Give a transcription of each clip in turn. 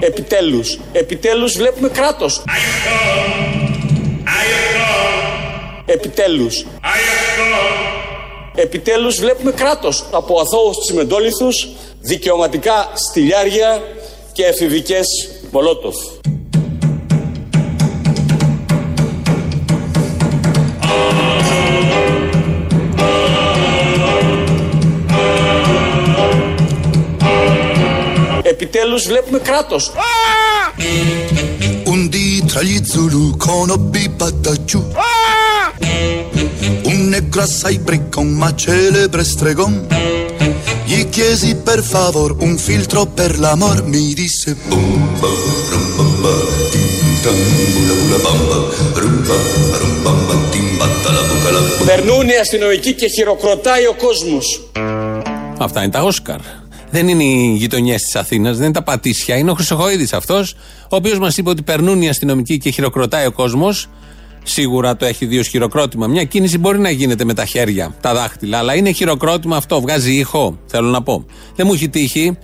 Επιτέλους, επιτέλους βλέπουμε κράτος. Επιτέλους. Επιτέλους βλέπουμε κράτος από αθώους τσιμεντόλιθους, δικαιωματικά στυλιάρια και εφηβικές μολότοφ. Επιτέλους βλέπουμε κράτος. Un dì tra gli Zulu conobbi Patagiù Un negro assai briccon ma celebre stregon Gli chiesi per favor un filtro per l'amor Mi disse bumba rumbamba tim bula bamba rumba rumbamba tim la buca la Περνούν οι αστυνομικοί και χειροκροτάει ο κόσμος. Αυτά είναι τα Όσκαρ. Δεν είναι οι γειτονιές της Αθήνας, δεν είναι τα Πατήσια. Είναι ο Χρυσοχοίδης αυτός, ο οποίος μας είπε ότι περνούν οι αστυνομικοί και χειροκροτάει ο κόσμος. Σίγουρα το έχει δύο χειροκρότημα. Μια κίνηση μπορεί να γίνεται με τα χέρια, τα δάχτυλα, αλλά είναι χειροκρότημα αυτό. Βγάζει ήχο, θέλω να πω. Δεν μου έχει τύχει.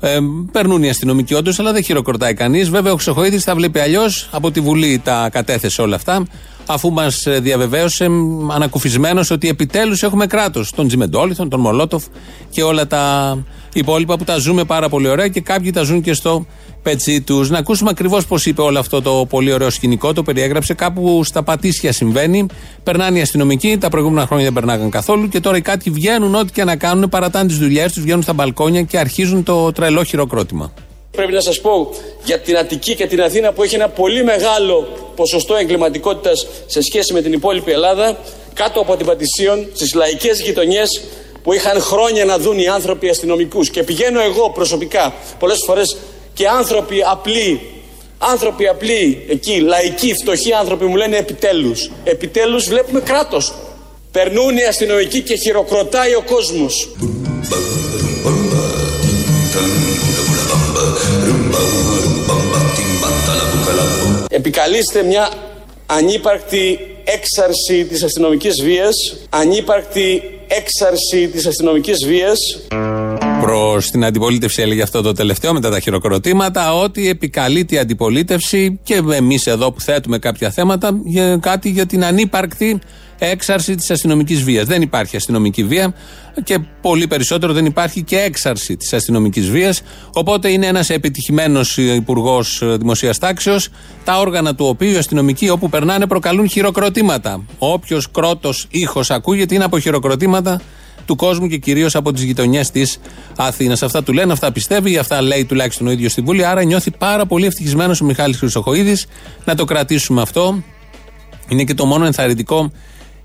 Ε, περνούν οι αστυνομικοί όντως, αλλά δεν χειροκροτάει κανείς. Βέβαια, ο Χρυσοχοίδης τα βλέπει αλλιώς. Από τη Βουλή τα κατέθεσε όλα αυτά αφού μας διαβεβαίωσε ανακουφισμένος ότι επιτέλους έχουμε κράτος. Τον Τζιμεντόλιθον, τον Μολότοφ και όλα τα υπόλοιπα που τα ζούμε πάρα πολύ ωραία και κάποιοι τα ζουν και στο πετσί τους. Να ακούσουμε ακριβώς πώς είπε όλο αυτό το πολύ ωραίο σκηνικό. Το περιέγραψε κάπου στα Πατήσια συμβαίνει. Περνάνε οι αστυνομικοί, τα προηγούμενα χρόνια δεν περνάγαν καθόλου και τώρα οι κάτοικοι βγαίνουν ό,τι και να κάνουν, παρατάνε τις δουλειές τους, βγαίνουν στα μπαλκόνια και αρχίζουν το τρελό χειροκρότημα. Πρέπει να σας πω για την Αττική και την Αθήνα που έχει ένα πολύ μεγάλο ποσοστό εγκληματικότητας σε σχέση με την υπόλοιπη Ελλάδα κάτω από την Πατησίων στις λαϊκές γειτονιές που είχαν χρόνια να δουν οι άνθρωποι αστυνομικούς. Και πηγαίνω εγώ προσωπικά πολλές φορές και άνθρωποι απλοί άνθρωποι απλοί εκεί λαϊκοί φτωχοί άνθρωποι μου λένε επιτέλους. Επιτέλους βλέπουμε κράτος. Περνούν οι αστυνομικοί και χειροκροτάει ο κόσμος. Επικαλείστε μια ανύπαρκτη έξαρση της αστυνομικής βίας, ανύπαρκτη έξαρση της αστυνομικής βίας. Προς την αντιπολίτευση έλεγε αυτό το τελευταίο μετά τα χειροκροτήματα ότι επικαλείται η αντιπολίτευση και εμείς εδώ που θέτουμε κάποια θέματα για κάτι για την ανύπαρκτη έξαρση της αστυνομικής βίας. Δεν υπάρχει αστυνομική βία και πολύ περισσότερο δεν υπάρχει και έξαρση της αστυνομικής βίας. Οπότε είναι ένας επιτυχημένος υπουργός δημοσίας τάξεως, τα όργανα του οποίου οι αστυνομικοί όπου περνάνε προκαλούν χειροκροτήματα. Όποιος κρότος ήχος ακούγεται είναι από χειροκροτήματα του κόσμου και κυρίως από τις γειτονιές της Αθήνας. Αυτά του λένε, αυτά πιστεύει, αυτά λέει τουλάχιστον ο ίδιος στην Βουλή. Άρα νιώθει πάρα πολύ ευτυχισμένος ο Μιχάλης Χρυσοχοίδης. Να το κρατήσουμε αυτό. Είναι και το μόνο ενθαρρυντικό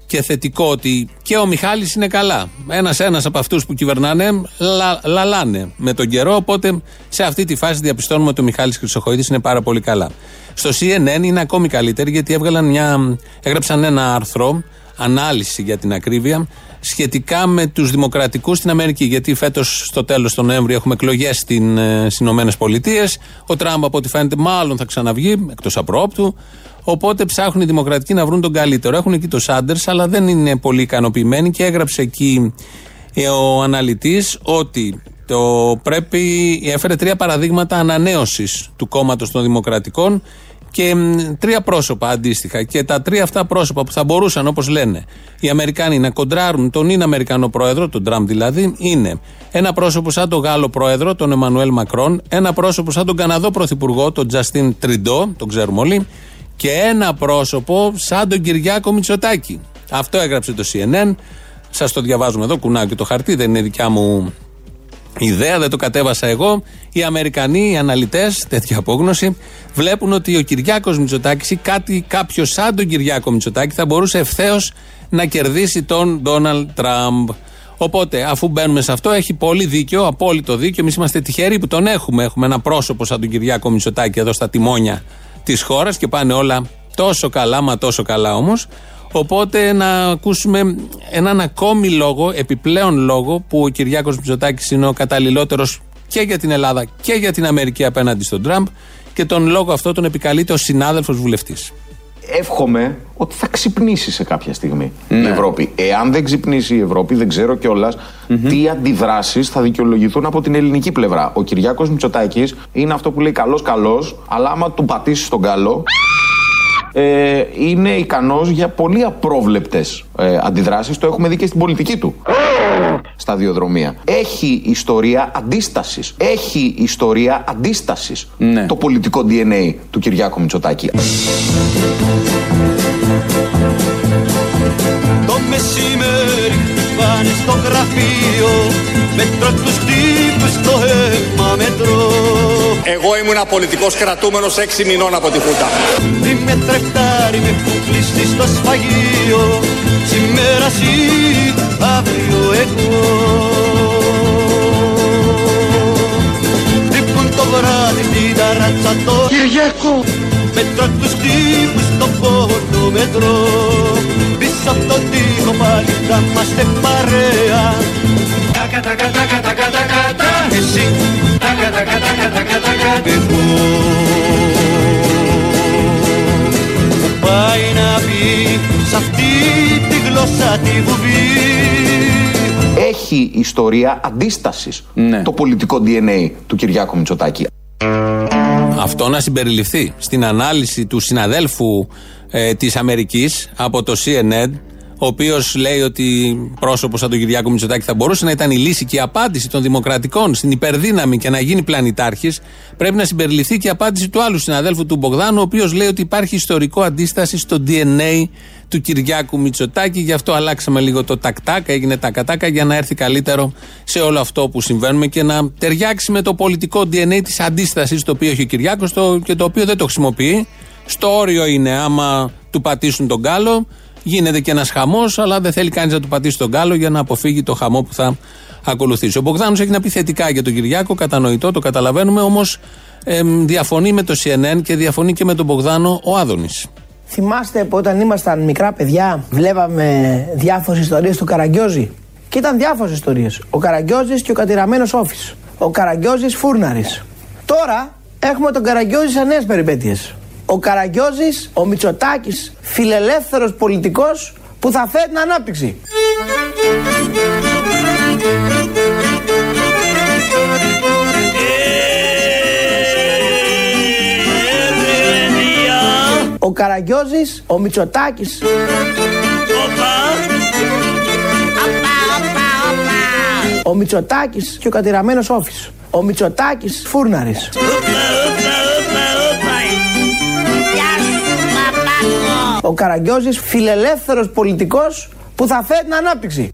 και θετικό ότι και ο Μιχάλης είναι καλά. Ένας ένας από αυτούς που κυβερνάνε λα, λαλάνε με τον καιρό. Οπότε σε αυτή τη φάση διαπιστώνουμε ότι ο Μιχάλης Χρυσοχοίδης είναι πάρα πολύ καλά. Στο CNN είναι ακόμη καλύτερη γιατί έβγαλαν μια, έγραψαν ένα άρθρο, ανάλυση για την ακρίβεια, σχετικά με τους δημοκρατικούς στην Αμερική. Γιατί φέτος στο τέλος του Νοέμβρη έχουμε εκλογές στι ε, Ηνωμένες Πολιτείες. Ο Τραμπ, από ό,τι φαίνεται, μάλλον θα ξαναβγεί εκτός απρόπτου. Οπότε ψάχνουν οι δημοκρατικοί να βρουν τον καλύτερο. Έχουν εκεί το Σάντερς, αλλά δεν είναι πολύ ικανοποιημένοι και έγραψε εκεί ε, ο αναλυτής ότι το πρέπει, έφερε τρία παραδείγματα ανανέωσης του κόμματος των Δημοκρατικών και τρία πρόσωπα αντίστοιχα. Και τα τρία αυτά πρόσωπα που θα μπορούσαν, όπως λένε, οι Αμερικάνοι να κοντράρουν τον είναι Αμερικανό πρόεδρο, τον Τραμπ δηλαδή, είναι ένα πρόσωπο σαν τον Γάλλο πρόεδρο, τον Εμμανουέλ Μακρόν, ένα πρόσωπο σαν τον Καναδό πρωθυπουργό, τον Τζαστίν Τριντό, τον ξέρουμε όλοι, και ένα πρόσωπο σαν τον Κυριάκο Μητσοτάκη. Αυτό έγραψε το CNN. Σας το διαβάζουμε εδώ, κουνάω και το χαρτί, δεν είναι δικιά μου ιδέα, δεν το κατέβασα εγώ. Οι Αμερικανοί, οι αναλυτές, τέτοια απόγνωση, βλέπουν ότι ο Κυριάκος Μητσοτάκης ή κάτι, κάποιος σαν τον Κυριάκο Μητσοτάκη θα μπορούσε ευθέως να κερδίσει τον Ντόναλτ Τραμπ. Οπότε, αφού μπαίνουμε σε αυτό, έχει πολύ δίκιο, απόλυτο δίκιο. Εμείς είμαστε τυχεροί που τον έχουμε. Έχουμε ένα πρόσωπο σαν τον Κυριάκο Μητσοτάκη εδώ στα τιμόνια της χώρας και πάνε όλα τόσο καλά, μα τόσο καλά όμως. Οπότε να ακούσουμε έναν ακόμη λόγο, επιπλέον λόγο, που ο Κυριάκος Μητσοτάκης είναι ο καταλληλότερος και για την Ελλάδα και για την Αμερική απέναντι στον Τραμπ και τον λόγο αυτό τον επικαλείται ο συνάδελφος βουλευτής. Εύχομαι ότι θα ξυπνήσει σε κάποια στιγμή η ναι. Ευρώπη. Εάν δεν ξυπνήσει η Ευρώπη, δεν ξέρω τι αντιδράσεις θα δικαιολογηθούν από την ελληνική πλευρά. Ο Κυριάκος Μητσοτάκης είναι αυτό που λέει καλό-καλό, αλλά άμα του πατήσεις τον καλό ε, είναι ικανός για πολύ απρόβλεπτες ε, αντιδράσεις. Το έχουμε δει και στην πολιτική του. Στα διοδρομία. Έχει ιστορία αντίστασης. Έχει ιστορία αντίστασης. Ναι. Το πολιτικό DNA του Κυριάκου Μητσοτάκη. Το μεσημέρι πάνε στο γραφείο Μέτρο τους τύπους στο αίμα μετρό Εγώ ήμουν πολιτικός κρατούμενος έξι μηνών από τη Χούτα Τι με τρεφτάρει με έχουν κλειστείς στο σφαγείο. Σήμερα εσύ, αύριο εγώ. Λείπουν το βράδυ στην ταράτσα το Κυριακό Μέτρο τους τύπους στο πόρτο μετρό. Πίσω από το τείχο πάλι θα είμαστε παρέα Τακα τακα τακα τακα τακα τα Εσύ Τακα τακα τακα τακα τακα Εγώ Που πάει να πει Σ' αυτή τη γλώσσα τη βουβή έχει ιστορία αντίστασης ναι. το πολιτικό DNA του Κυριάκου Μητσοτάκη. Αυτό να συμπεριληφθεί στην ανάλυση του συναδέλφου ε, τη Αμερική από το CNN, ο οποίος λέει ότι πρόσωπος σαν τον Κυριάκο Μητσοτάκη θα μπορούσε να ήταν η λύση και η απάντηση των δημοκρατικών στην υπερδύναμη και να γίνει πλανητάρχης, πρέπει να συμπεριληφθεί και η απάντηση του άλλου συναδέλφου του Μπογδάνου, ο οποίος λέει ότι υπάρχει ιστορικό αντίσταση στο DNA του Κυριάκου Μητσοτάκη. Γι' αυτό αλλάξαμε λίγο το τακτάκα, έγινε τα κατάκα για να έρθει καλύτερο σε όλο αυτό που συμβαίνουμε και να ταιριάξει με το πολιτικό DNA της αντίστασης το οποίο έχει ο Κυριάκος και το οποίο δεν το χρησιμοποιεί. Στο όριο είναι άμα του πατήσουν τον κάλο, γίνεται και ένας χαμός, αλλά δεν θέλει κανείς να του πατήσει τον κάλο για να αποφύγει το χαμό που θα ακολουθήσει. Ο Μπογδάνος έχει να πει θετικά για τον Κυριάκο, κατανοητό, το καταλαβαίνουμε, όμως ε, διαφωνεί με το CNN και διαφωνεί και με τον Μπογδάνο ο Άδωνης. Θυμάστε που όταν ήμασταν μικρά παιδιά, βλέπαμε διάφορες ιστορίες του Καραγκιόζη; Και ήταν διάφορες ιστορίες. Ο Καραγκιόζης και ο κατηραμένος Όφης. Ο Καραγκιόζης Φούρναρης. Τώρα έχουμε τον Καραγκιόζη σε νέες περιπέτειες ο Καραγκιόζης, ο Μητσοτάκης, φιλελεύθερος πολιτικός που θα φέρει την ανάπτυξη. Ο Καραγκιόζης, ο Μητσοτάκης. Ο Μητσοτάκης και ο κατηραμένος Όφης. Ο Μητσοτάκης Φούρναρης. Ο Καραγκιόζης φιλελεύθερος πολιτικός που θα φέρει την ανάπτυξη.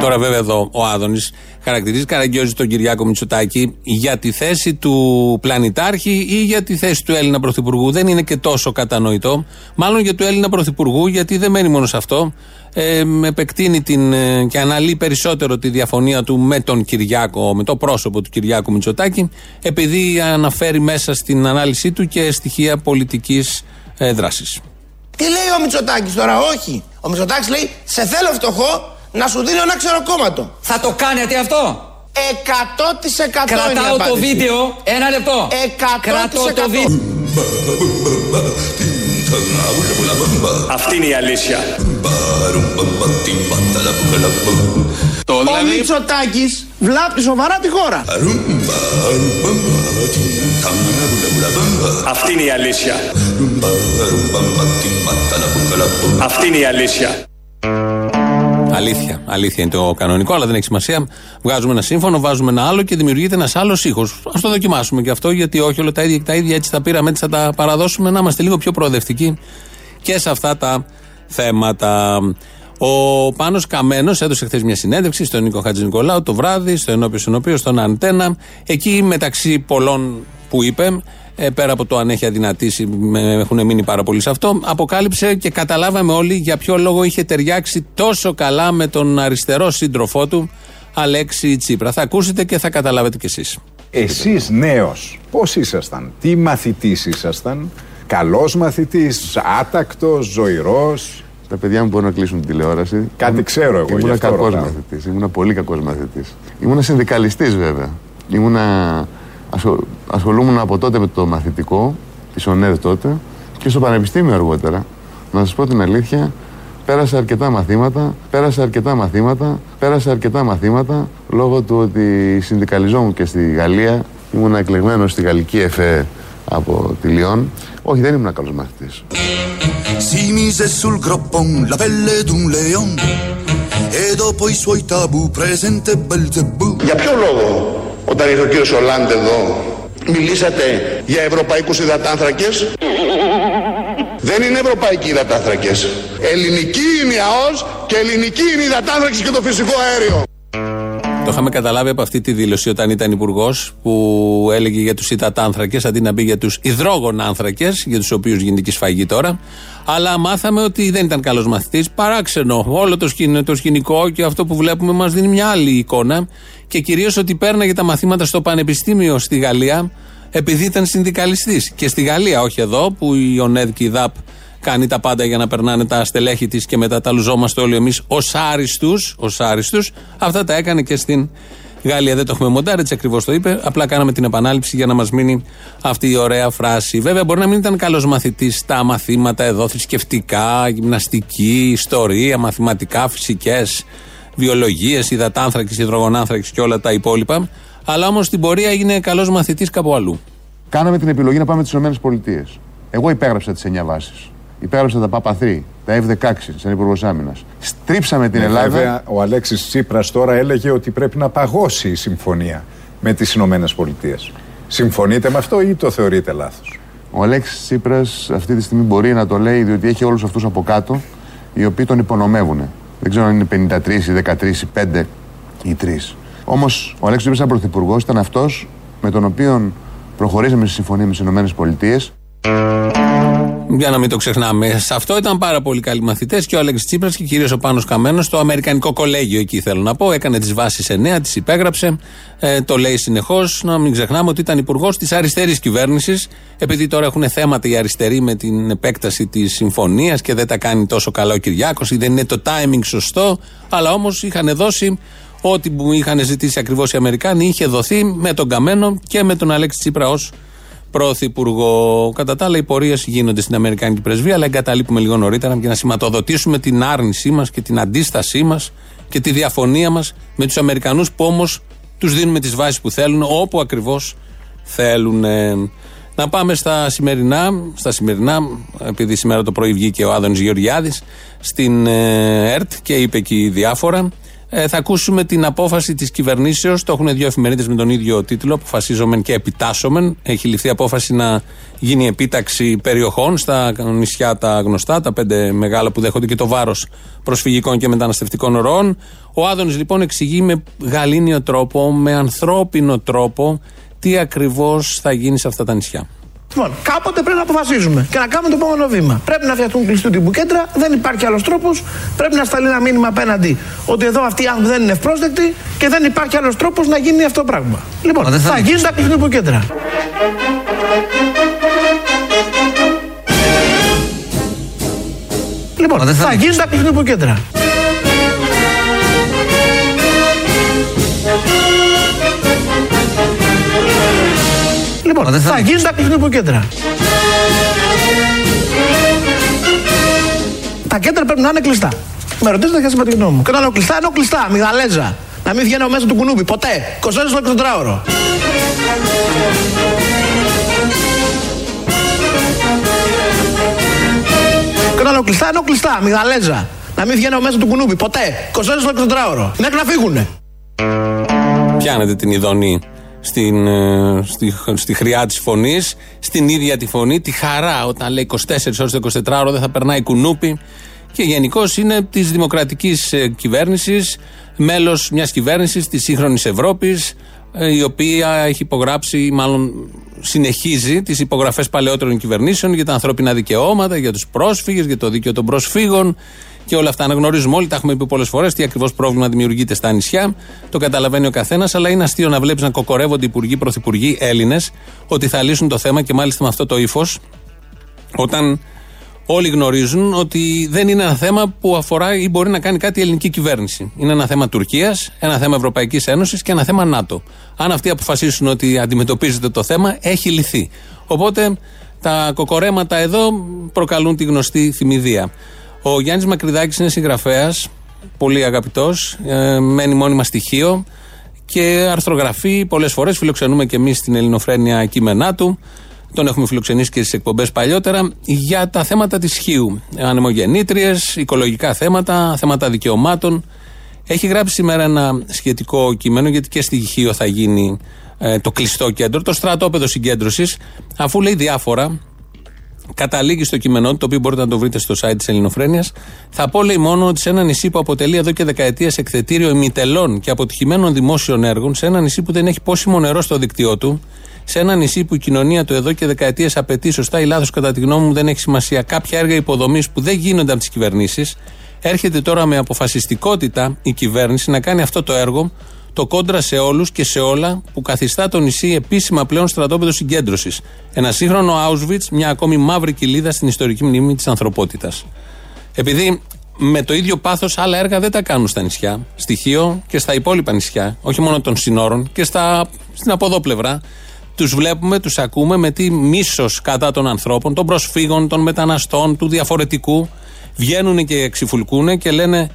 Τώρα βέβαια εδώ ο Άδωνης χαρακτηρίζει Καραγκιόζη τον Κυριάκο Μητσοτάκη για τη θέση του πλανητάρχη ή για τη θέση του Έλληνα Πρωθυπουργού. Δεν είναι και τόσο κατανοητό. Μάλλον για του Έλληνα Πρωθυπουργού, γιατί δεν μένει μόνο σε αυτό. Ε, επεκτείνει την, ε, και αναλύει περισσότερο τη διαφωνία του με τον Κυριάκο, με το πρόσωπο του Κυριάκου Μητσοτάκη, επειδή αναφέρει μέσα στην ανάλυση του και στοιχεία πολιτικής ε, δράσης. Τι λέει ο Μητσοτάκης τώρα, όχι. Ο Μητσοτάκης λέει: Σε θέλω φτωχό να σου δίνω ένα ξεροκόμματο. Θα το κάνετε αυτό; 100% Κρατάω το βίντεο. Ένα λεπτό. 100%. Κρατώ το βίντεο. Αυτή είναι η αλήθεια. Ο δηλαδή... Μητσοτάκης βλάπτει σοβαρά τη χώρα. Αυτή είναι η αλήθεια. Αυτή είναι η αλήθεια. Αλήθεια. Αλήθεια είναι το κανονικό, αλλά δεν έχει σημασία. Βγάζουμε ένα σύμφωνο, βάζουμε ένα άλλο και δημιουργείται ένας άλλος ήχος. Α το δοκιμάσουμε και αυτό, γιατί όχι όλα τα ίδια και τα ίδια έτσι τα πήραμε, έτσι θα τα παραδώσουμε, να είμαστε λίγο πιο προοδευτικοί και σε αυτά τα θέματα. Ο Πάνος Καμένος έδωσε χθες μια συνέντευξη στον Νίκο Χατζη Νικολάου το βράδυ, στο Ενώπιο Συνοπείο, στον Αντένα. Εκεί μεταξύ πολλών που είπε, ε, πέρα από το αν έχει αδυνατήσει, έχουν μείνει πάρα πολύ σε αυτό, αποκάλυψε και καταλάβαμε όλοι για ποιο λόγο είχε ταιριάξει τόσο καλά με τον αριστερό σύντροφό του, Αλέξη Τσίπρα. Θα ακούσετε και θα καταλάβετε κι εσείς. Εσείς νέος, πώς ήσασταν, τι μαθητής ήσασταν, καλός μαθητής, άτακτος, ζωηρός; Τα παιδιά μου μπορούν να κλείσουν την τηλεόραση. Κάτι ξέρω εγώ. Ήμουν κακός μαθητής. Ήμουν πολύ κακός μαθητής. Ήμουν συνδικαλιστής βέβαια. Ήμουνα, ασχολούμουν από τότε με το μαθητικό τη ΟΝΕΔ τότε Και στο πανεπιστήμιο αργότερα, να σας πω την αλήθεια, πέρασα αρκετά μαθήματα, πέρασα αρκετά μαθήματα, πέρασα αρκετά μαθήματα λόγω του ότι συνδικαλιζόμουν και στη Γαλλία. Ήμουν εκλεγμένος στη Γαλλική ΕΦΕ από τη Λιόν. Όχι, δεν ήμουν καλός μαθητής. Si mise sul groppon la pelle d'un leon e dopo i suoi tabù presente Belzebù. Για ποιο λόγο; Όταν ήρθε ο κύριος Ολάντ εδώ μιλήσατε για ευρωπαϊκούς υδατάνθρακες; Δεν είναι ευρωπαϊκοί υδατάνθρακες. Ελληνική είναι η ΑΟΣ και ελληνική είναι η υδατάνθρακες και το φυσικό αέριο. Το είχαμε καταλάβει από αυτή τη δήλωση όταν ήταν υπουργός που έλεγε για τους υδατάνθρακε αντί να μπει για τους υδρόγονάνθρακες, για τους οποίους γίνεται και σφαγή τώρα. Αλλά μάθαμε ότι δεν ήταν καλός μαθητής. Παράξενο. Όλο το, σκηνικό, το σκηνικό και αυτό που βλέπουμε μας δίνει μια άλλη εικόνα. Και κυρίως ότι πέρναγε τα μαθήματα στο πανεπιστήμιο στη Γαλλία επειδή ήταν συνδικαλιστής. Και στη Γαλλία, όχι εδώ, που η ΟΝΕΔ και η ΔΑΠ κάνει τα πάντα για να περνάνε τα στελέχη της και μετά τα λουζόμαστε όλοι εμείς ως άριστους. Ως άριστους. Αυτά τα έκανε και στην Γαλλία. Δεν το έχουμε μοντάρει, έτσι ακριβώς το είπε. Απλά κάναμε την επανάληψη για να μας μείνει αυτή η ωραία φράση. Βέβαια, μπορεί να μην ήταν καλός μαθητής στα μαθήματα εδώ, θρησκευτικά, γυμναστική, ιστορία, μαθηματικά, φυσικές, βιολογίες, υδατάνθρακε, υδρογονάνθρακε και όλα τα υπόλοιπα. Αλλά όμως στην πορεία έγινε καλός μαθητής κάπου αλλού. Κάναμε την επιλογή να πάμε στις ΗΠΑ. Εγώ υπέγραψα τις 9 βάσεις. Υπέγραψα τα ΠΑΠΑΘΡΗ, τα F-16 σαν Υπουργός Άμυνας. Στρίψαμε την Ναι, Ελλάδα. Βέβαια, ο Αλέξης Τσίπρας τώρα έλεγε ότι πρέπει να παγώσει η συμφωνία με τις Ηνωμένες Πολιτείες. Συμφωνείτε με αυτό ή το θεωρείτε λάθος; Ο Αλέξης Τσίπρας αυτή τη στιγμή μπορεί να το λέει διότι έχει όλους αυτούς από κάτω οι οποίοι τον υπονομεύουν. Δεν ξέρω αν είναι 53 ή 13 ή 5 ή 3. Όμως ο Αλέξης Τσίπρας, σαν πρωθυπουργός, ήταν αυτός με τον οποίο προχωρήσαμε στη συμφωνία με τις ΗΠΑ. Για να μην το ξεχνάμε. Σε αυτό ήταν πάρα πολύ καλοί μαθητές και ο Αλέξη Τσίπρας και κυρίως ο Πάνος Καμένος στο Αμερικανικό Κολέγιο, εκεί θέλω να πω. Έκανε τις βάσεις 9, τις υπέγραψε. Ε, το λέει συνεχώς. Να μην ξεχνάμε ότι ήταν υπουργός της αριστερής κυβέρνησης. Επειδή τώρα έχουν θέματα οι αριστεροί με την επέκταση της συμφωνίας και δεν τα κάνει τόσο καλά ο Κυριάκος ή δεν είναι το timing σωστό. Αλλά όμως είχαν δώσει ό,τι που είχαν ζητήσει ακριβώς οι Αμερικάνοι είχε δοθεί με τον Καμένο και με τον Αλέξη Τσίπρα ως πρωθυπουργό. Κατά τα άλλα, οι πορείες γίνονται στην Αμερικάνικη πρεσβεία, αλλά εγκαταλείπουμε λίγο νωρίτερα για να σηματοδοτήσουμε την άρνησή μας και την αντίστασή μας και τη διαφωνία μας με τους Αμερικανούς που όμως τους δίνουμε τις βάσεις που θέλουν, όπου ακριβώς θέλουν. Να πάμε στα σημερινά, στα σημερινά, επειδή σήμερα το πρωί βγήκε ο Άδωνης Γεωργιάδης στην ε, ΕΡΤ και είπε εκεί διάφορα. Ε, θα ακούσουμε την απόφαση της κυβερνήσεως. Το έχουν δύο εφημερίδες με τον ίδιο τίτλο. Αποφασίζομεν και επιτάσσομεν. Έχει ληφθεί απόφαση να γίνει επίταξη περιοχών στα νησιά τα γνωστά, τα πέντε μεγάλα που δέχονται και το βάρος προσφυγικών και μεταναστευτικών ροών. Ο Άδωνης λοιπόν εξηγεί με γαλήνιο τρόπο, με ανθρώπινο τρόπο, τι ακριβώς θα γίνει σε αυτά τα νησιά. Λοιπόν, κάποτε πρέπει να αποφασίζουμε και να κάνουμε το επόμενο βήμα. Πρέπει να φτιαχτούν κλειστού τύπου κέντρα, δεν υπάρχει άλλος τρόπος. Πρέπει να σταλεί ένα μήνυμα απέναντι ότι εδώ αυτοί οι άνθρωποι δεν είναι ευπρόσδεκτοι και δεν υπάρχει άλλος τρόπος να γίνει αυτό το πράγμα. Λοιπόν, Μα δεν θα θα ανοίξει. γίνουν τα κλειστού τύπου κέντρα. Λοιπόν, Μα δεν θα θα ανοίξει. γίνουν τα κλειστού τύπου κέντρα. Λοιπόν, Μα δεν θα θα ανοίξεις. γίνουν τα κλειστού τύπου κέντρα. Τα κέντρα πρέπει να είναι κλειστά. Με ρωτήσετε και σα είπα τη γνώμη μου. Και όταν λέω κλειστά, εννοώ κλειστά, μυγδαλέζα. Να μην βγαίνω μέσα του κουνούπι, ποτέ. 24 στο 24ωρο. Και όταν λέω κλειστά, εννοώ κλειστά, μυγδαλέζα. Να μην βγαίνω μέσα του κουνούπι, ποτέ. 24 στο 24ωρο. Μέχρι να φύγουνε. Πιάνετε την ειδονή στην, ε, στη, στη χρειά της φωνής, στην ίδια τη φωνή, τη χαρά όταν λέει 24 ώρες το 24ωρο δεν θα περνάει κουνούπι. Και γενικώς είναι της δημοκρατικής κυβέρνησης, μέλος μιας κυβέρνησης της σύγχρονης Ευρώπης, η οποία έχει υπογράψει, μάλλον συνεχίζει τις υπογραφές παλαιότερων κυβερνήσεων για τα ανθρώπινα δικαιώματα, για τους πρόσφυγες, για το δίκαιο των προσφύγων και όλα αυτά. Αναγνωρίζουμε όλοι, τα έχουμε πει πολλές φορές, τι ακριβώς πρόβλημα δημιουργείται στα νησιά. Το καταλαβαίνει ο καθένας, αλλά είναι αστείο να βλέπεις να κοκορεύονται υπουργοί, πρωθυπουργοί Έλληνες ότι θα λύσουν το θέμα και μάλιστα με αυτό το ύφος, όταν όλοι γνωρίζουν ότι δεν είναι ένα θέμα που αφορά ή μπορεί να κάνει κάτι η ελληνική κυβέρνηση. Είναι ένα θέμα Τουρκίας, ένα θέμα Ευρωπαϊκής Ένωσης και ένα θέμα ΝΑΤΟ. Αν αυτοί αποφασίσουν ότι αντιμετωπίζεται το θέμα, έχει λυθεί. Οπότε Τα κοκορέματα εδώ προκαλούν τη γνωστή θυμηδία. Ο Γιάννης Μακρυδάκης είναι συγγραφέας, πολύ αγαπητός, ε, μένει μόνιμα στοιχείο και αρθρογραφεί πολλές φορές. Φιλοξενούμε και εμείς στην Ελληνοφρένεια κείμενά του. Τον έχουμε φιλοξενήσει και στις εκπομπές παλιότερα για τα θέματα της Χίου. Ανεμογεννήτριες, οικολογικά θέματα, θέματα δικαιωμάτων. Έχει γράψει σήμερα ένα σχετικό κείμενο, γιατί και στη Χίο θα γίνει ε, το κλειστό κέντρο, το στρατόπεδο συγκέντρωσης, αφού λέει διάφορα. Καταλήγει στο κείμενό το οποίο μπορείτε να το βρείτε στο site της Ελληνοφρένειας. Θα πω, λέει, μόνο ότι σε ένα νησί που αποτελεί εδώ και δεκαετίες εκθετήριο ημιτελών και αποτυχημένων δημόσιων έργων, σε ένα νησί που δεν έχει πόσιμο νερό στο δίκτυό του, σε ένα νησί που η κοινωνία του εδώ και δεκαετίες απαιτεί σωστά ή λάθος, κατά τη γνώμη μου, δεν έχει σημασία κάποια έργα υποδομής που δεν γίνονται από τις κυβερνήσεις, έρχεται τώρα με αποφασιστικότητα η κυβέρνηση να κάνει αυτό το έργο, το κόντρα σε όλους και σε όλα που καθιστά το νησί επίσημα πλέον στρατόπεδο συγκέντρωσης. Ένα σύγχρονο Auschwitz, μια ακόμη μαύρη κοιλίδα στην ιστορική μνήμη της ανθρωπότητας. Επειδή με το ίδιο πάθος άλλα έργα δεν τα κάνουν στα νησιά, στοιχείο και στα υπόλοιπα νησιά, όχι μόνο των συνόρων και στα, στην αποδόπλευρα. Τους βλέπουμε, τους ακούμε με τι μίσος κατά των ανθρώπων, των προσφύγων, των μεταναστών, του διαφορετικού. Βγαίνουν και ξυφουλκούν και λένε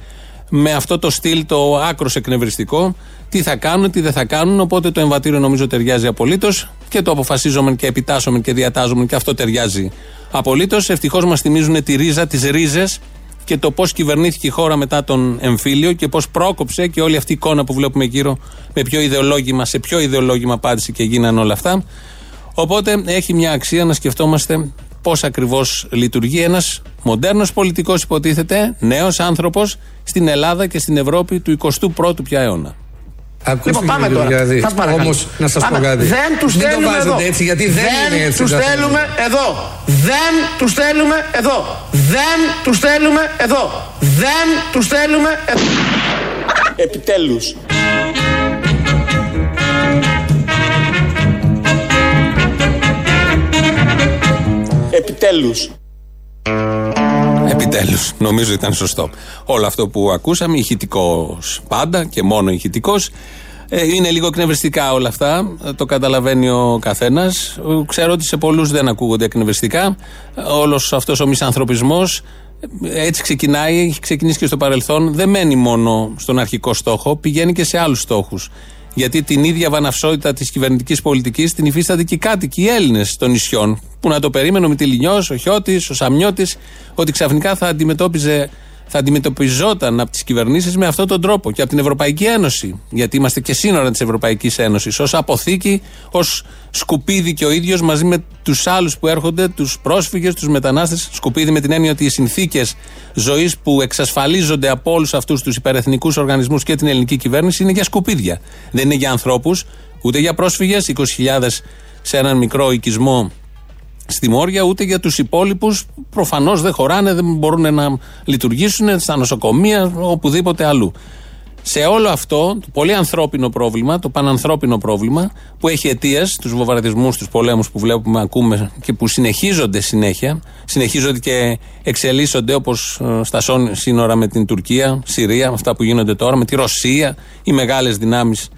με αυτό το στυλ το άκρος εκνευριστικό τι θα κάνουν, τι δεν θα κάνουν. Οπότε το εμβατήριο νομίζω ταιριάζει απολύτως και το αποφασίζομαι και επιτάσσομαι και διατάζομαι και αυτό ταιριάζει απολύτως. Ευτυχώς μας θυμίζουν τη ρίζα, τις ρίζες και το πώς κυβερνήθηκε η χώρα μετά τον εμφύλιο και πώς πρόκοψε και όλη αυτή η εικόνα που βλέπουμε γύρω με ποιο ιδεολόγημα, σε ποιο ιδεολόγημα απάντησε και γίνανε όλα αυτά. Οπότε έχει μια αξία να σκεφτόμαστε πώς ακριβώς λειτουργεί ένας μοντέρνος πολιτικός, υποτίθεται, νέος άνθρωπος στην Ελλάδα και στην Ευρώπη του 21ου πια αιώνα. Ακούστε Λοιπόν, πάμε κύριε τώρα. Γεωργιάδη, Σας παρακαλώ. όμως να σας Πάμε. πω κάτι. Δεν τους Μην το στέλνουμε βάζετε εδώ. έτσι γιατί δεν, είναι έτσι. τους τα στέλνουμε εδώ. Δεν τους στέλνουμε εδώ. Δεν τους στέλνουμε εδώ. Δεν τους στέλνουμε εδώ. Επιτέλους. Επιτέλους. Επιτέλους. Νομίζω ήταν σωστό. Όλο αυτό που ακούσαμε, ηχητικός πάντα και μόνο ηχητικός. Είναι λίγο εκνευριστικά όλα αυτά. ε, Το καταλαβαίνει ο καθένας. Ξέρω ότι σε πολλούς δεν ακούγονται εκνευριστικά. Όλος αυτός ο μισανθρωπισμός έτσι ξεκινάει, έχει ξεκινήσει και στο παρελθόν. Δεν μένει μόνο στον αρχικό στόχο, πηγαίνει και σε άλλους στόχους. Γιατί την ίδια βαναυσότητα της κυβερνητικής πολιτικής την υφίσταται και οι κάτοικοι, οι Έλληνες των νησιών. Που να το περίμενε ο Μητυλινιός, ο Χιώτης, ο Σαμιώτης, ότι ξαφνικά θα αντιμετώπιζε θα αντιμετωπιζόταν από τις κυβερνήσεις με αυτόν τον τρόπο και από την Ευρωπαϊκή Ένωση. Γιατί είμαστε και σύνορα της Ευρωπαϊκής Ένωσης. Ω αποθήκη, ως σκουπίδι και ο ίδιος μαζί με τους άλλους που έρχονται, τους πρόσφυγες, τους μετανάστες. Σκουπίδι με την έννοια ότι οι συνθήκες ζωής που εξασφαλίζονται από όλους αυτούς τους υπερεθνικούς οργανισμούς και την ελληνική κυβέρνηση είναι για σκουπίδια. Δεν είναι για ανθρώπους, ούτε για πρόσφυγες, 20.000 σε έναν μικρό οικισμό στη Μόρια, ούτε για τους υπόλοιπους. Προφανώς δεν χωράνε, δεν μπορούν να λειτουργήσουν στα νοσοκομεία, οπουδήποτε αλλού. Σε όλο αυτό το πολύ ανθρώπινο πρόβλημα, το πανανθρώπινο πρόβλημα, που έχει αιτίες, τους βομβαρδισμούς, τους πολέμους που βλέπουμε, ακούμε και που συνεχίζονται συνέχεια, συνεχίζονται και εξελίσσονται όπως στα σόν- σύνορα με την Τουρκία, Συρία, αυτά που γίνονται τώρα, με τη Ρωσία, οι μεγάλες δυνάμεις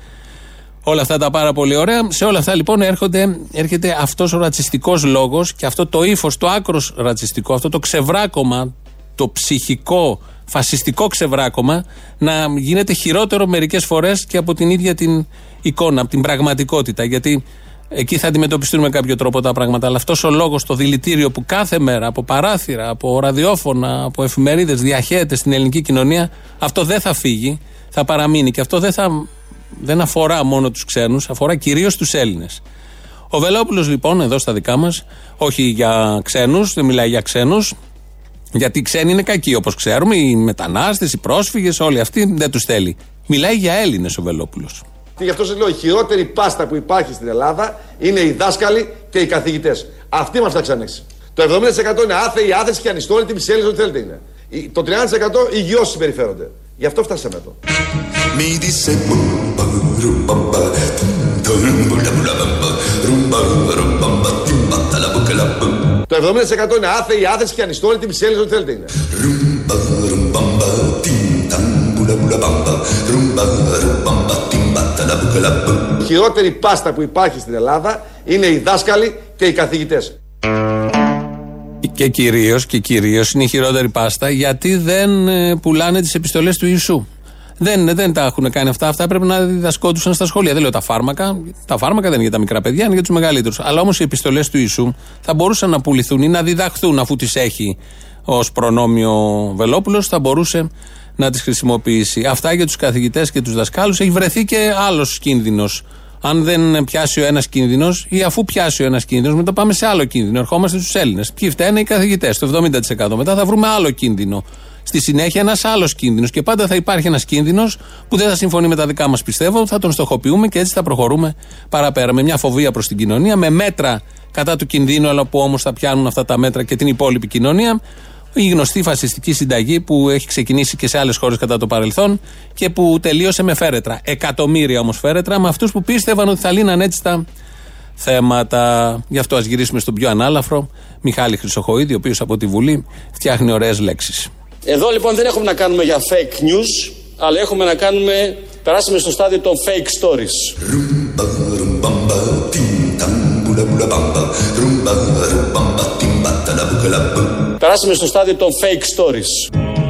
Όλα αυτά τα πάρα πολύ ωραία. Σε όλα αυτά λοιπόν έρχονται, έρχεται αυτός ο ρατσιστικός λόγος και αυτό το ύφος, το άκρος ρατσιστικό, αυτό το ξεβράκωμα, το ψυχικό, φασιστικό ξεβράκωμα να γίνεται χειρότερο μερικές φορές και από την ίδια την εικόνα, από την πραγματικότητα. Γιατί εκεί θα αντιμετωπιστούν με κάποιο τρόπο τα πράγματα. Αλλά αυτός ο λόγος, το δηλητήριο που κάθε μέρα από παράθυρα, από ραδιόφωνα, από εφημερίδες διαχέεται στην ελληνική κοινωνία, αυτό δεν θα φύγει, θα παραμείνει. Και αυτό δεν θα δεν αφορά μόνο τους ξένους, αφορά κυρίως τους Έλληνες. Ο Βελόπουλος λοιπόν, εδώ στα δικά μας, όχι για ξένους, δεν μιλάει για ξένους, γιατί οι ξένοι είναι κακοί όπως ξέρουμε, οι μετανάστες, οι πρόσφυγες, όλοι αυτοί δεν τους θέλει. Μιλάει για Έλληνες ο Βελόπουλος. Και γι' αυτό σας λέω: η χειρότερη πάστα που υπάρχει στην Ελλάδα είναι οι δάσκαλοι και οι καθηγητές. Αυτοί μας φτιάξαν έξι. Το 70% είναι άθεοι, άθεση και ανιστόρητοι, μισέλε, ό,τι θέλετε είναι. Η- Το 30% υγιώ συμπεριφέρονται. Γι' αυτό φτάσαμε εδώ. Mi dice bumba, rumbamba, tum, tum, bula, bula, bamba, rumba, rumbamba, timba, tala, bukala, bum. Το 70% είναι άθεοι, άθεση και ανιστόρητοι, μισέλε, ό,τι θέλετε είναι. Rumba, rumbamba, tim, tam, bula, bula, bamba, rumba, rumbamba, timba, tala, bukala, bum. Η χειρότερη πάστα που υπάρχει στην Ελλάδα είναι οι δάσκαλοι και οι καθηγητές. Και κυρίως και κυρίως είναι η χειρότερη πάστα γιατί δεν ε, πουλάνε τις επιστολές του Ιησού. Δεν, δεν τα έχουν κάνει αυτά. Αυτά πρέπει να διδασκόντουσαν στα σχολεία. Δεν λέω τα φάρμακα. Τα φάρμακα δεν είναι για τα μικρά παιδιά, είναι για τους μεγαλύτερους. Αλλά όμως οι επιστολές του Ιησού θα μπορούσαν να πουληθούν ή να διδαχθούν αφού τις έχει ως προνόμιο Βελόπουλος, θα μπορούσε να τις χρησιμοποιήσει. Αυτά για τους καθηγητές και τους δασκάλους. Έχει βρεθεί και άλλος κίνδυνος. Αν δεν πιάσει ο ένας κίνδυνος, ή αφού πιάσει ο ένας κίνδυνος, μετά πάμε σε άλλο κίνδυνο. Ερχόμαστε στους Έλληνες. Ποιοι φταίνε; Οι καθηγητές, το 70%. Μετά θα βρούμε άλλο κίνδυνο. Στη συνέχεια ένας άλλος κίνδυνος. Και πάντα θα υπάρχει ένας κίνδυνος που δεν θα συμφωνεί με τα δικά μας, πιστεύω. Θα τον στοχοποιούμε και έτσι θα προχωρούμε παραπέρα. Με μια φοβία προς την κοινωνία, με μέτρα κατά του κινδύνου, αλλά που όμως θα πιάνουν αυτά τα μέτρα και την υπόλοιπη κοινωνία. Η γνωστή φασιστική συνταγή που έχει ξεκινήσει και σε άλλες χώρες κατά το παρελθόν και που τελείωσε με φέρετρα. Εκατομμύρια όμως φέρετρα με αυτούς που πίστευαν ότι θα λύναν έτσι τα θέματα. Γι' αυτό ας γυρίσουμε στον πιο ανάλαφρο, Μιχάλη Χρυσοχοίδη, ο οποίος από τη Βουλή φτιάχνει ωραίες λέξεις. Εδώ λοιπόν δεν έχουμε να κάνουμε για fake news, αλλά έχουμε να κάνουμε πράσινη στο στάδιο των fake stories. Πράσινη στο στάδιο των fake stories.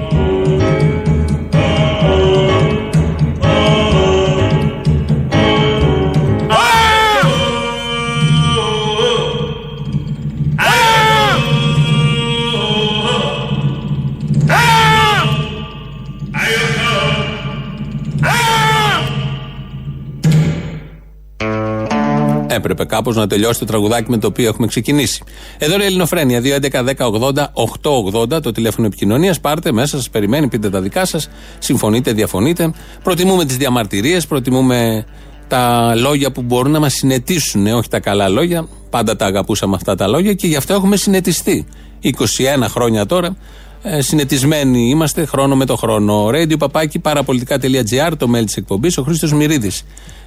Έπρεπε κάπως να τελειώσει το τραγουδάκι με το οποίο έχουμε ξεκινήσει. Εδώ είναι η Ελληνοφρένεια. 2.11.10.80.880 το τηλέφωνο επικοινωνίας. Πάρτε μέσα, σας περιμένει, πείτε τα δικά σας. Συμφωνείτε, διαφωνείτε. Προτιμούμε τις διαμαρτυρίες, προτιμούμε τα λόγια που μπορούν να μας συνετίσουν, όχι τα καλά λόγια. Πάντα τα αγαπούσαμε αυτά τα λόγια και γι' αυτό έχουμε συνετιστεί. 21 χρόνια τώρα ε, συνετισμένοι είμαστε χρόνο με το χρόνο. Radio παπάκι παραπολιτικά.gr, το mail της εκπομπής. Ο Χρήστος Μυρίδης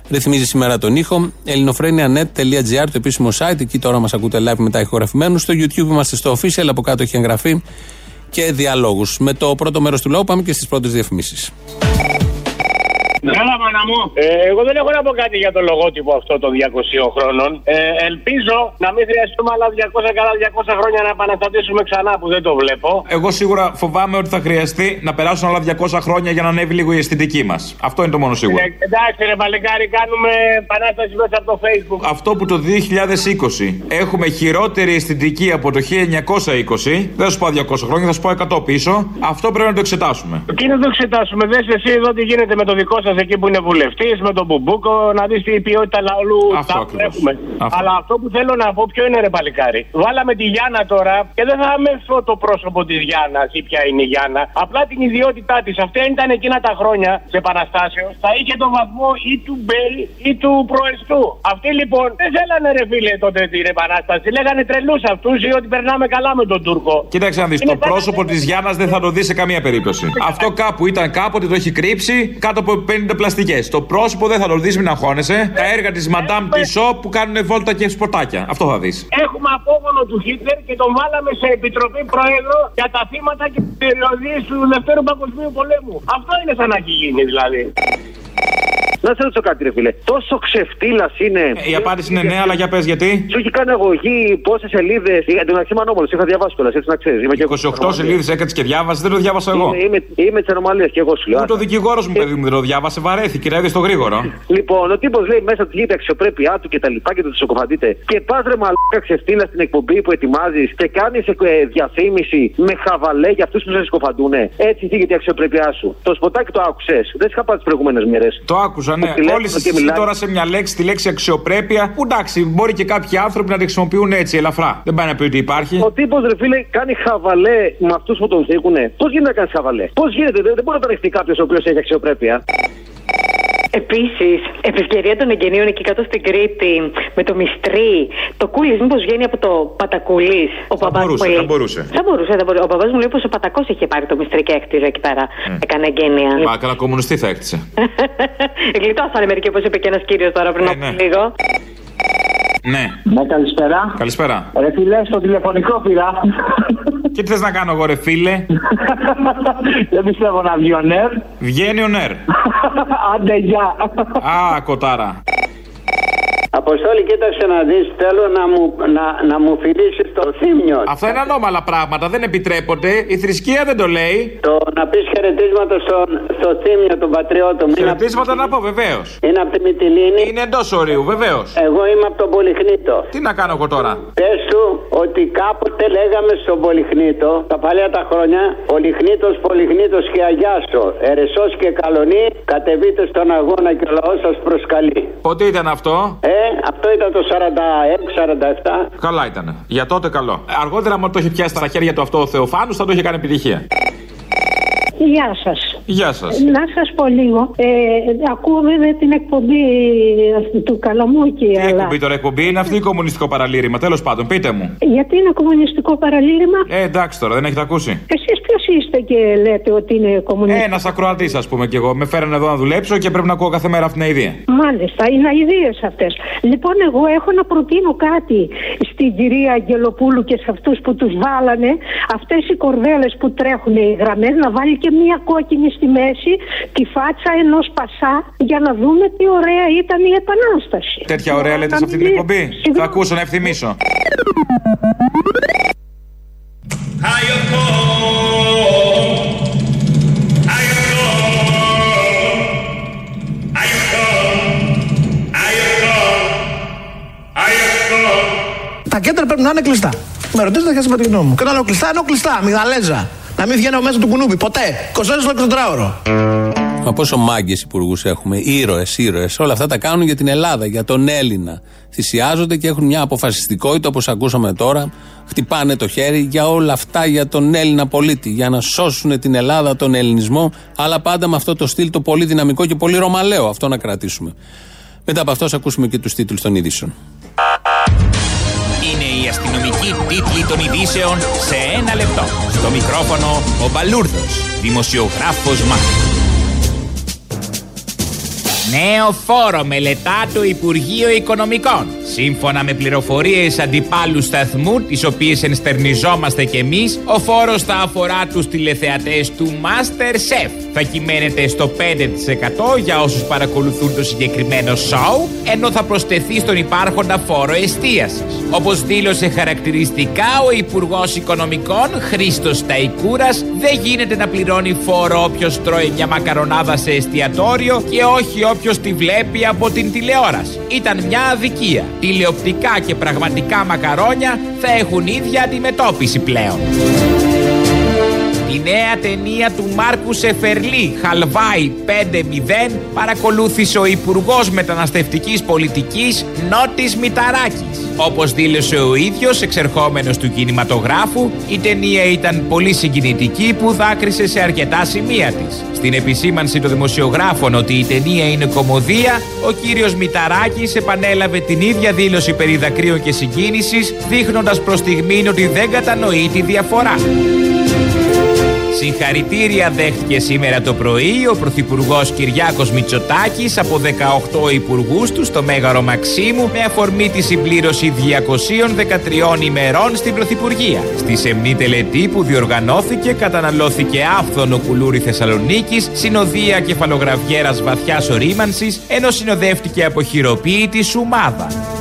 ρυθμίζει σήμερα τον ήχο. ελληνοφρένια.net.gr, το επίσημο site. Εκεί τώρα μας ακούτε live μετά ηχογραφημένους. Στο YouTube είμαστε στο official, από κάτω έχει εγγραφεί και διαλόγους. Με το πρώτο μέρος του λαού πάμε και στις πρώτες διαφημίσεις. Έλα, μάνα μου. Ε, εγώ δεν έχω να πω κάτι για το λογότυπο αυτό των 200 χρόνων. Ε, ελπίζω να μην χρειαστούμε άλλα 200 καλά 200 χρόνια να επαναστατήσουμε ξανά που δεν το βλέπω. Εγώ σίγουρα φοβάμαι ότι θα χρειαστεί να περάσουν άλλα 200 χρόνια για να ανέβει λίγο η αισθητική μας. Αυτό είναι το μόνο σίγουρο. Ε, εντάξει, ρε Παλικάρι, κάνουμε επανάσταση μέσα από το Facebook. Αυτό που το 2020 έχουμε χειρότερη αισθητική από το 1920, δεν θα σου πω 200 χρόνια, θα σου πω 100 πίσω, αυτό πρέπει να το εξετάσουμε. Τι να το εξετάσουμε, δες εσύ εδώ τι γίνεται με το δικό σας εκεί που είναι βουλευτής, με τον Μπουμπούκο, να δεις τι ποιότητα λαού Αυτό τα ακριβώς. έχουμε. Αυτό. Αλλά αυτό που θέλω να πω, ποιο είναι ρε παλικάρι. Βάλαμε τη Γιάννα τώρα και δεν θα μεθώ το πρόσωπο της Γιάννας ή ποια είναι η Γιάννα. Απλά την ιδιότητά της. Αυτή αν ήταν εκείνα τα χρόνια σε επανάσταση, θα είχε τον βαθμό ή του Μπέι ή του προεστού. Αυτοί λοιπόν δεν θέλανε ρε φίλε τότε την επανάσταση. Λέγανε τρελούς αυτούς ή ότι περνάμε καλά με τον Τούρκο. Κοίταξε να δεις, Είναι το σαν- πρόσωπο της Γιάννας δεν θα το δει σε καμία περίπτωση. Αυτό κάπου ήταν κάποτε, το έχει κρύψει κάτω από 50 πλαστικές. Το πρόσωπο δεν θα το δει, μην αγχώνεσαι. Τα έργα της Madame Tissot που κάνουν βόλτα και σποτάκια. Αυτό θα δεις. Έχουμε απόγονο του Χίτλερ και τον βάλαμε σε επιτροπή πρόεδρο για τα θύματα και τις περιοδίε του Δευτέρου Παγκοσμίου Πολέμου. Αυτό είναι σαν να έχει γίνει δηλαδή. Να σε ρωτήσω κάτι, ρε φίλε. Τόσο ξεφτύλας είναι. Η απάντηση είναι ναι, αλλά για πες γιατί. Σου έχει κάνει αγωγή πόσες σελίδες. Για την αρχή μανόμολο, είχα διαβάσει κιόλας, έτσι να ξέρεις. Είμαι και εγώ 28 σελίδες έκατσε και διάβασε, δεν το διάβασα εγώ. Είμαι, είμαι, είμαι τη ανομαλία και εγώ σου λέω. Ούτε ο δικηγόρος μου, παιδί μου, δεν το διάβασε, βαρέθηκε, ρε, στο γρήγορο. Λοιπόν, ο τύπος λέει μέσα του γίνεται αξιοπρέπειά του και τα λοιπά και το τσοκοφαντείτε. Και πας ρε μαλάκα ξεφτύλας στην εκπομπή που ετοιμάζεις και κάνεις διαφήμιση με χαβαλέ για αυτούς που σε σκοφαντούν. Έτσι θίγεται η αξιοπρέπειά σου. Το σποτάκι το άκουσες. Δεν είχα πάει τις προηγούμενες μέρες. Το άκουσα, ναι. τηλέφωνο Όλοι και συζητούν μιλάει. τώρα σε μια λέξη, τη λέξη αξιοπρέπεια. Που εντάξει, μπορεί και κάποιοι άνθρωποι να τη χρησιμοποιούν έτσι, ελαφρά. Δεν πάει να πει ότι υπάρχει. Ο τύπος ρε φίλε κάνει χαβαλέ με αυτούς που τον θίγουνε. Πώς γίνεται να κάνεις χαβαλέ; Πώς γίνεται, δεν, δεν μπορεί να τον δεχτεί κάποιος ο οποίος έχει αξιοπρέπεια. Επίσης, επί ευκαιρία των εγγενείων εκεί κάτω στην Κρήτη, με το μυστρί, το κούλις μήπως βγαίνει από το πατακούλις. Ο παπάς μπορούσε, μου λέει- θα μπορούσε. Θα μπορούσε, θα μπορούσε. Ο παπάς μου λέει πως ο πατακός είχε πάρει το μυστρί και έκτιζε εκεί πέρα. Έκανε εγγένεια. Μα καλά, κομμουνιστή θα έκτισε. Γλιτώσανε μερικοί, όπως είπε και ένας κύριος τώρα πριν Ε, από ναι. λίγο. Ναι. Ναι, καλησπέρα. Καλησπέρα. Ρε φίλε, στο τηλεφωνικό πήρα. Και τι θες να κάνω εγώ, ρε φίλε; Δεν πιστεύω να βγει ο νερ. Βγαίνει ο Νέρ. Άντε, γεια. Α, κοτάρα. Αποστόλη, κοίταξε να δεις. Θέλω να μου, να, να μου φιλήσεις το θύμιο. Αυτά είναι ανώμαλα πράγματα, δεν επιτρέπονται. Η θρησκεία δεν το λέει. Το να πεις χαιρετίσματα στον, στο θύμιο, τον πατριώτο μου. Χαιρετίσματα να πω, βεβαίως. Είναι από τη Μυτιλίνη. Είναι εντός ορίου, βεβαίως. Εγώ είμαι από τον Πολυχνίτο. Τι να κάνω εγώ τώρα; Πες του ότι κάποτε λέγαμε στον Πολυχνίτο, τα παλιά τα χρόνια, Πολυχνίτο, Πολυχνίτο και Αγιάσο, Ερεσός και Καλονί, κατεβείτε στον αγώνα και ο λαός σας προσκαλεί. Πότε ήταν αυτό; Ε, αυτό ήταν το 46-47. Καλά ήταν. Για τότε καλό. Αργότερα, μου το είχε πιάσει στα χέρια του αυτό ο Θεοφάνους, θα το είχε κάνει επιτυχία. Γεια σας. Γεια σας. Να σας πω λίγο. Ε, ακούω βέβαια την εκπομπή αυτή του Καλαμούκη. Τι αλλά... εκπομπή τώρα, εκπομπή είναι αυτή ή κομμουνιστικό παραλήρημα; Τέλος πάντων, πείτε μου. Γιατί είναι κομμουνιστικό παραλήρημα; Ε, εντάξει τώρα, δεν έχετε ακούσει; Εσείς ποιος είστε και λέτε ότι είναι κομμουνιστικό. Ένας ακροατής, ας πούμε κι εγώ. Με φέρανε εδώ να δουλέψω και πρέπει να ακούω κάθε μέρα αυτήν την ιδέα. Μάλιστα, είναι αειδίε αυτές. Λοιπόν, εγώ έχω να προτείνω κάτι στην κυρία Αγγελοπούλου και σε αυτούς που τους βάλανε αυτές οι κορδέλες που τρέχουν οι γραμμές να βάλει και μία κόκκινη στη μέση τη φάτσα ενός πασά για να δούμε τι ωραία ήταν η επανάσταση. Τέτοια ωραία λέτε σε αυτή την εκπομπή; Θα ακούσω να ευθυμίσω. Τα κέντρα πρέπει να είναι κλειστά. Με ρωτήσετε και σα είπα τη γνώμη μου. Και όταν λέω κλειστά, εννοώ κλειστά, μυγδαλέζα. Να μην βγαίνω μέσα του κουνούπι, ποτέ. 24 ώρε το τετράωρο. Μα πόσο μάγκες υπουργούς έχουμε, ήρωες, ήρωες. Όλα αυτά τα κάνουν για την Ελλάδα, για τον Έλληνα. Θυσιάζονται και έχουν μια αποφασιστικότητα όπως ακούσαμε τώρα. Χτυπάνε το χέρι για όλα αυτά για τον Έλληνα πολίτη. Για να σώσουν την Ελλάδα, τον ελληνισμό. Αλλά πάντα με αυτό το στυλ το πολύ δυναμικό και πολύ ρωμαλαίο. Αυτό να κρατήσουμε. Μετά από αυτό, ας ακούσουμε και τους τίτλους των ειδήσεων. Είναι η αστυνομική τίτλη των ειδήσεων σε ένα λεπτό. Στο μικρόφωνο ο Μπαλούρδος, δημοσιογράφος Μάρκος. Νέο φόρο μελετά το Υπουργείο Οικονομικών. Σύμφωνα με πληροφορίες αντιπάλου σταθμού, τις οποίες ενστερνιζόμαστε κι εμείς, ο φόρος θα αφορά τους τηλεθεατές του Masterchef. Θα κυμαίνεται στο 5% για όσους παρακολουθούν το συγκεκριμένο σοου, ενώ θα προσθεθεί στον υπάρχοντα φόρο εστίασης. Όπως δήλωσε χαρακτηριστικά ο Υπουργός Οικονομικών Χρήστος Σταϊκούρας, δεν γίνεται να πληρώνει φόρο όποιος τρώει μια μακαρονάδα σε εστιατόριο και όχι όποιος τη βλέπει από την τηλεόραση. Ήταν μια αδικία. Τηλεοπτικά και πραγματικά μακαρόνια θα έχουν ίδια αντιμετώπιση πλέον. Η νέα ταινία του Μάρκου Σεφερλί, Χαλβάη 5-0, παρακολούθησε ο Υπουργός Μεταναστευτικής Πολιτικής Νότης Μηταράκης. Όπως δήλωσε ο ίδιος, εξερχόμενος του κινηματογράφου, η ταινία ήταν πολύ συγκινητική που δάκρυσε σε αρκετά σημεία της. Στην επισήμανση των δημοσιογράφων ότι η ταινία είναι κομμωδία, ο κύριος Μηταράκης επανέλαβε την ίδια δήλωση περί δακρύων και συγκίνησης, δείχνοντας προς στιγμήν ότι δεν κατανοεί τη διαφορά. Συγχαρητήρια δέχτηκε σήμερα το πρωί ο Πρωθυπουργός Κυριάκος Μητσοτάκης από 18 υπουργούς του στο Μέγαρο Μαξίμου με αφορμή τη συμπλήρωση 213 ημερών στην Πρωθυπουργία. Στη σεμνή τελετή που διοργανώθηκε καταναλώθηκε άφθονο κουλούρι Θεσσαλονίκης, συνοδεία κεφαλογραφιέρας βαθιάς ορίμανσης, ενώ συνοδεύτηκε από χειροποίητη σουμάδα.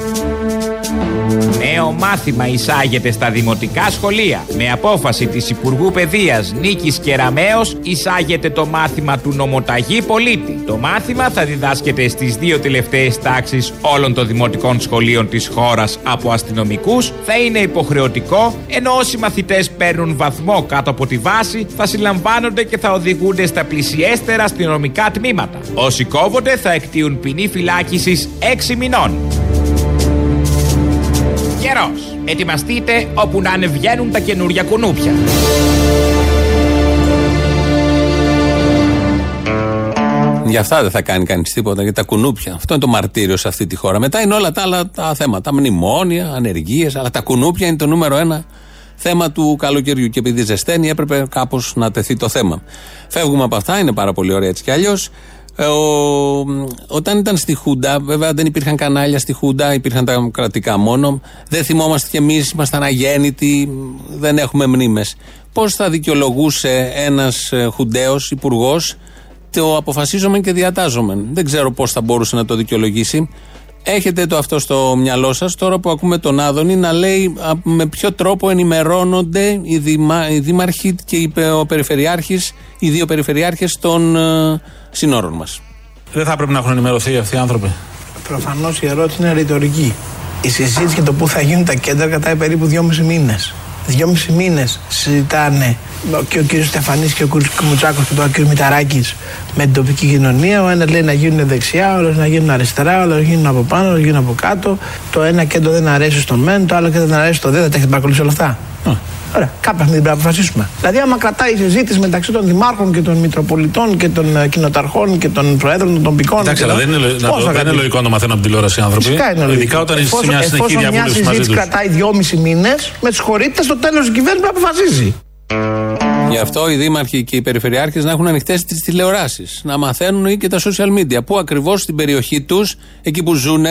Νέο μάθημα εισάγεται στα δημοτικά σχολεία. Με απόφαση της Υπουργού Παιδείας Νίκης Κεραμέως εισάγεται το μάθημα του νομοταγή πολίτη. Το μάθημα θα διδάσκεται στις δύο τελευταίες τάξεις όλων των δημοτικών σχολείων της χώρας από αστυνομικούς. Θα είναι υποχρεωτικό, ενώ όσοι μαθητές παίρνουν βαθμό κάτω από τη βάση θα συλλαμβάνονται και θα οδηγούνται στα πλησιέστερα αστυνομικά τμήματα. Όσοι κόβονται θα εκτίουν ποινή φυλάκισης 6 μηνών. Καιρός. Ετοιμαστείτε όπου να ανεβγαίνουν τα καινούρια κουνούπια. Για αυτά δεν θα κάνει κανείς τίποτα, για τα κουνούπια. Αυτό είναι το μαρτύριο σε αυτή τη χώρα. Μετά είναι όλα τα άλλα τα θέματα. Μνημόνια, ανεργίες, αλλά τα κουνούπια είναι το νούμερο ένα θέμα του καλοκαιριού. Και επειδή ζεσταίνει, έπρεπε κάπως να τεθεί το θέμα. Φεύγουμε από αυτά, είναι πάρα πολύ ωραία έτσι κι αλλιώς. Ε, ο- όταν ήταν στη Χούντα, βέβαια δεν υπήρχαν κανάλια στη Χούντα, υπήρχαν τα κρατικά μόνο. Δεν θυμόμαστε κι εμείς, ήμασταν αγέννητοι, δεν έχουμε μνήμες. Πώς θα δικαιολογούσε ένας Χουνταίο υπουργός το αποφασίζομαι και διατάζομαι. Δεν ξέρω πώς θα μπορούσε να το δικαιολογήσει. Έχετε το αυτό στο μυαλό σας τώρα που ακούμε τον Άδωνη να λέει α, με ποιο τρόπο ενημερώνονται οι, δήμα, οι δήμαρχοι και οι, πε- ο περιφερειάρχης, οι δύο περιφερειάρχες των ε, συνόρων μας. Δεν θα πρέπει να έχουν ενημερωθεί αυτοί οι άνθρωποι. Προφανώς η ερώτηση είναι ρητορική. Η συζήτηση για το πού θα γίνουν τα κέντρα κρατάει περίπου δυόμιση μήνες. Δυόμιση μήνες συζητάνε και ο κύριος Στεφανής και ο κύριος Κουμουτσάκος και ο κύριο Μηταράκης με την τοπική κοινωνία. Ο ένας λέει να γίνουν δεξιά, ο άλλος να γίνουν αριστερά, ο άλλος να γίνουν από πάνω, ο άλλος να γίνουν από κάτω. Το ένα κέντρο δεν αρέσει στο μεν, το άλλο κέντρο δεν αρέσει στο δε. Δεν τα έχετε παρακολουθήσει όλα αυτά; Ωραία, κάποια στιγμή πρέπει να αποφασίσουμε. Δηλαδή, άμα κρατάει η συζήτηση μεταξύ των δημάρχων και των μητροπολιτών και των ε, κοινοταρχών και των προέδρων των τοπικών. Εντάξει, και αλλά των- δεν είναι, να Πώς το- θα δεν είναι κρατήσει. λογικό να το μαθαίνουν από την τηλεόραση οι άνθρωποι. Φυσικά είναι λογικό. Ειδικά όταν είσαι σε Εφόσον- μια συνεχή εφόσον μια διαβούλευση μαζί συζήτηση τους. κρατάει δυόμιση μήνες, με συγχωρείτε, στο τέλος η κυβέρνησης πρέπει να αποφασίζει. Γι' αυτό οι δήμαρχοι και οι περιφερειάρχες να έχουν ανοιχτές τις τηλεοράσεις. Να μαθαίνουν ή και τα social media. Πού ακριβώς στην περιοχή τους, εκεί που ζουν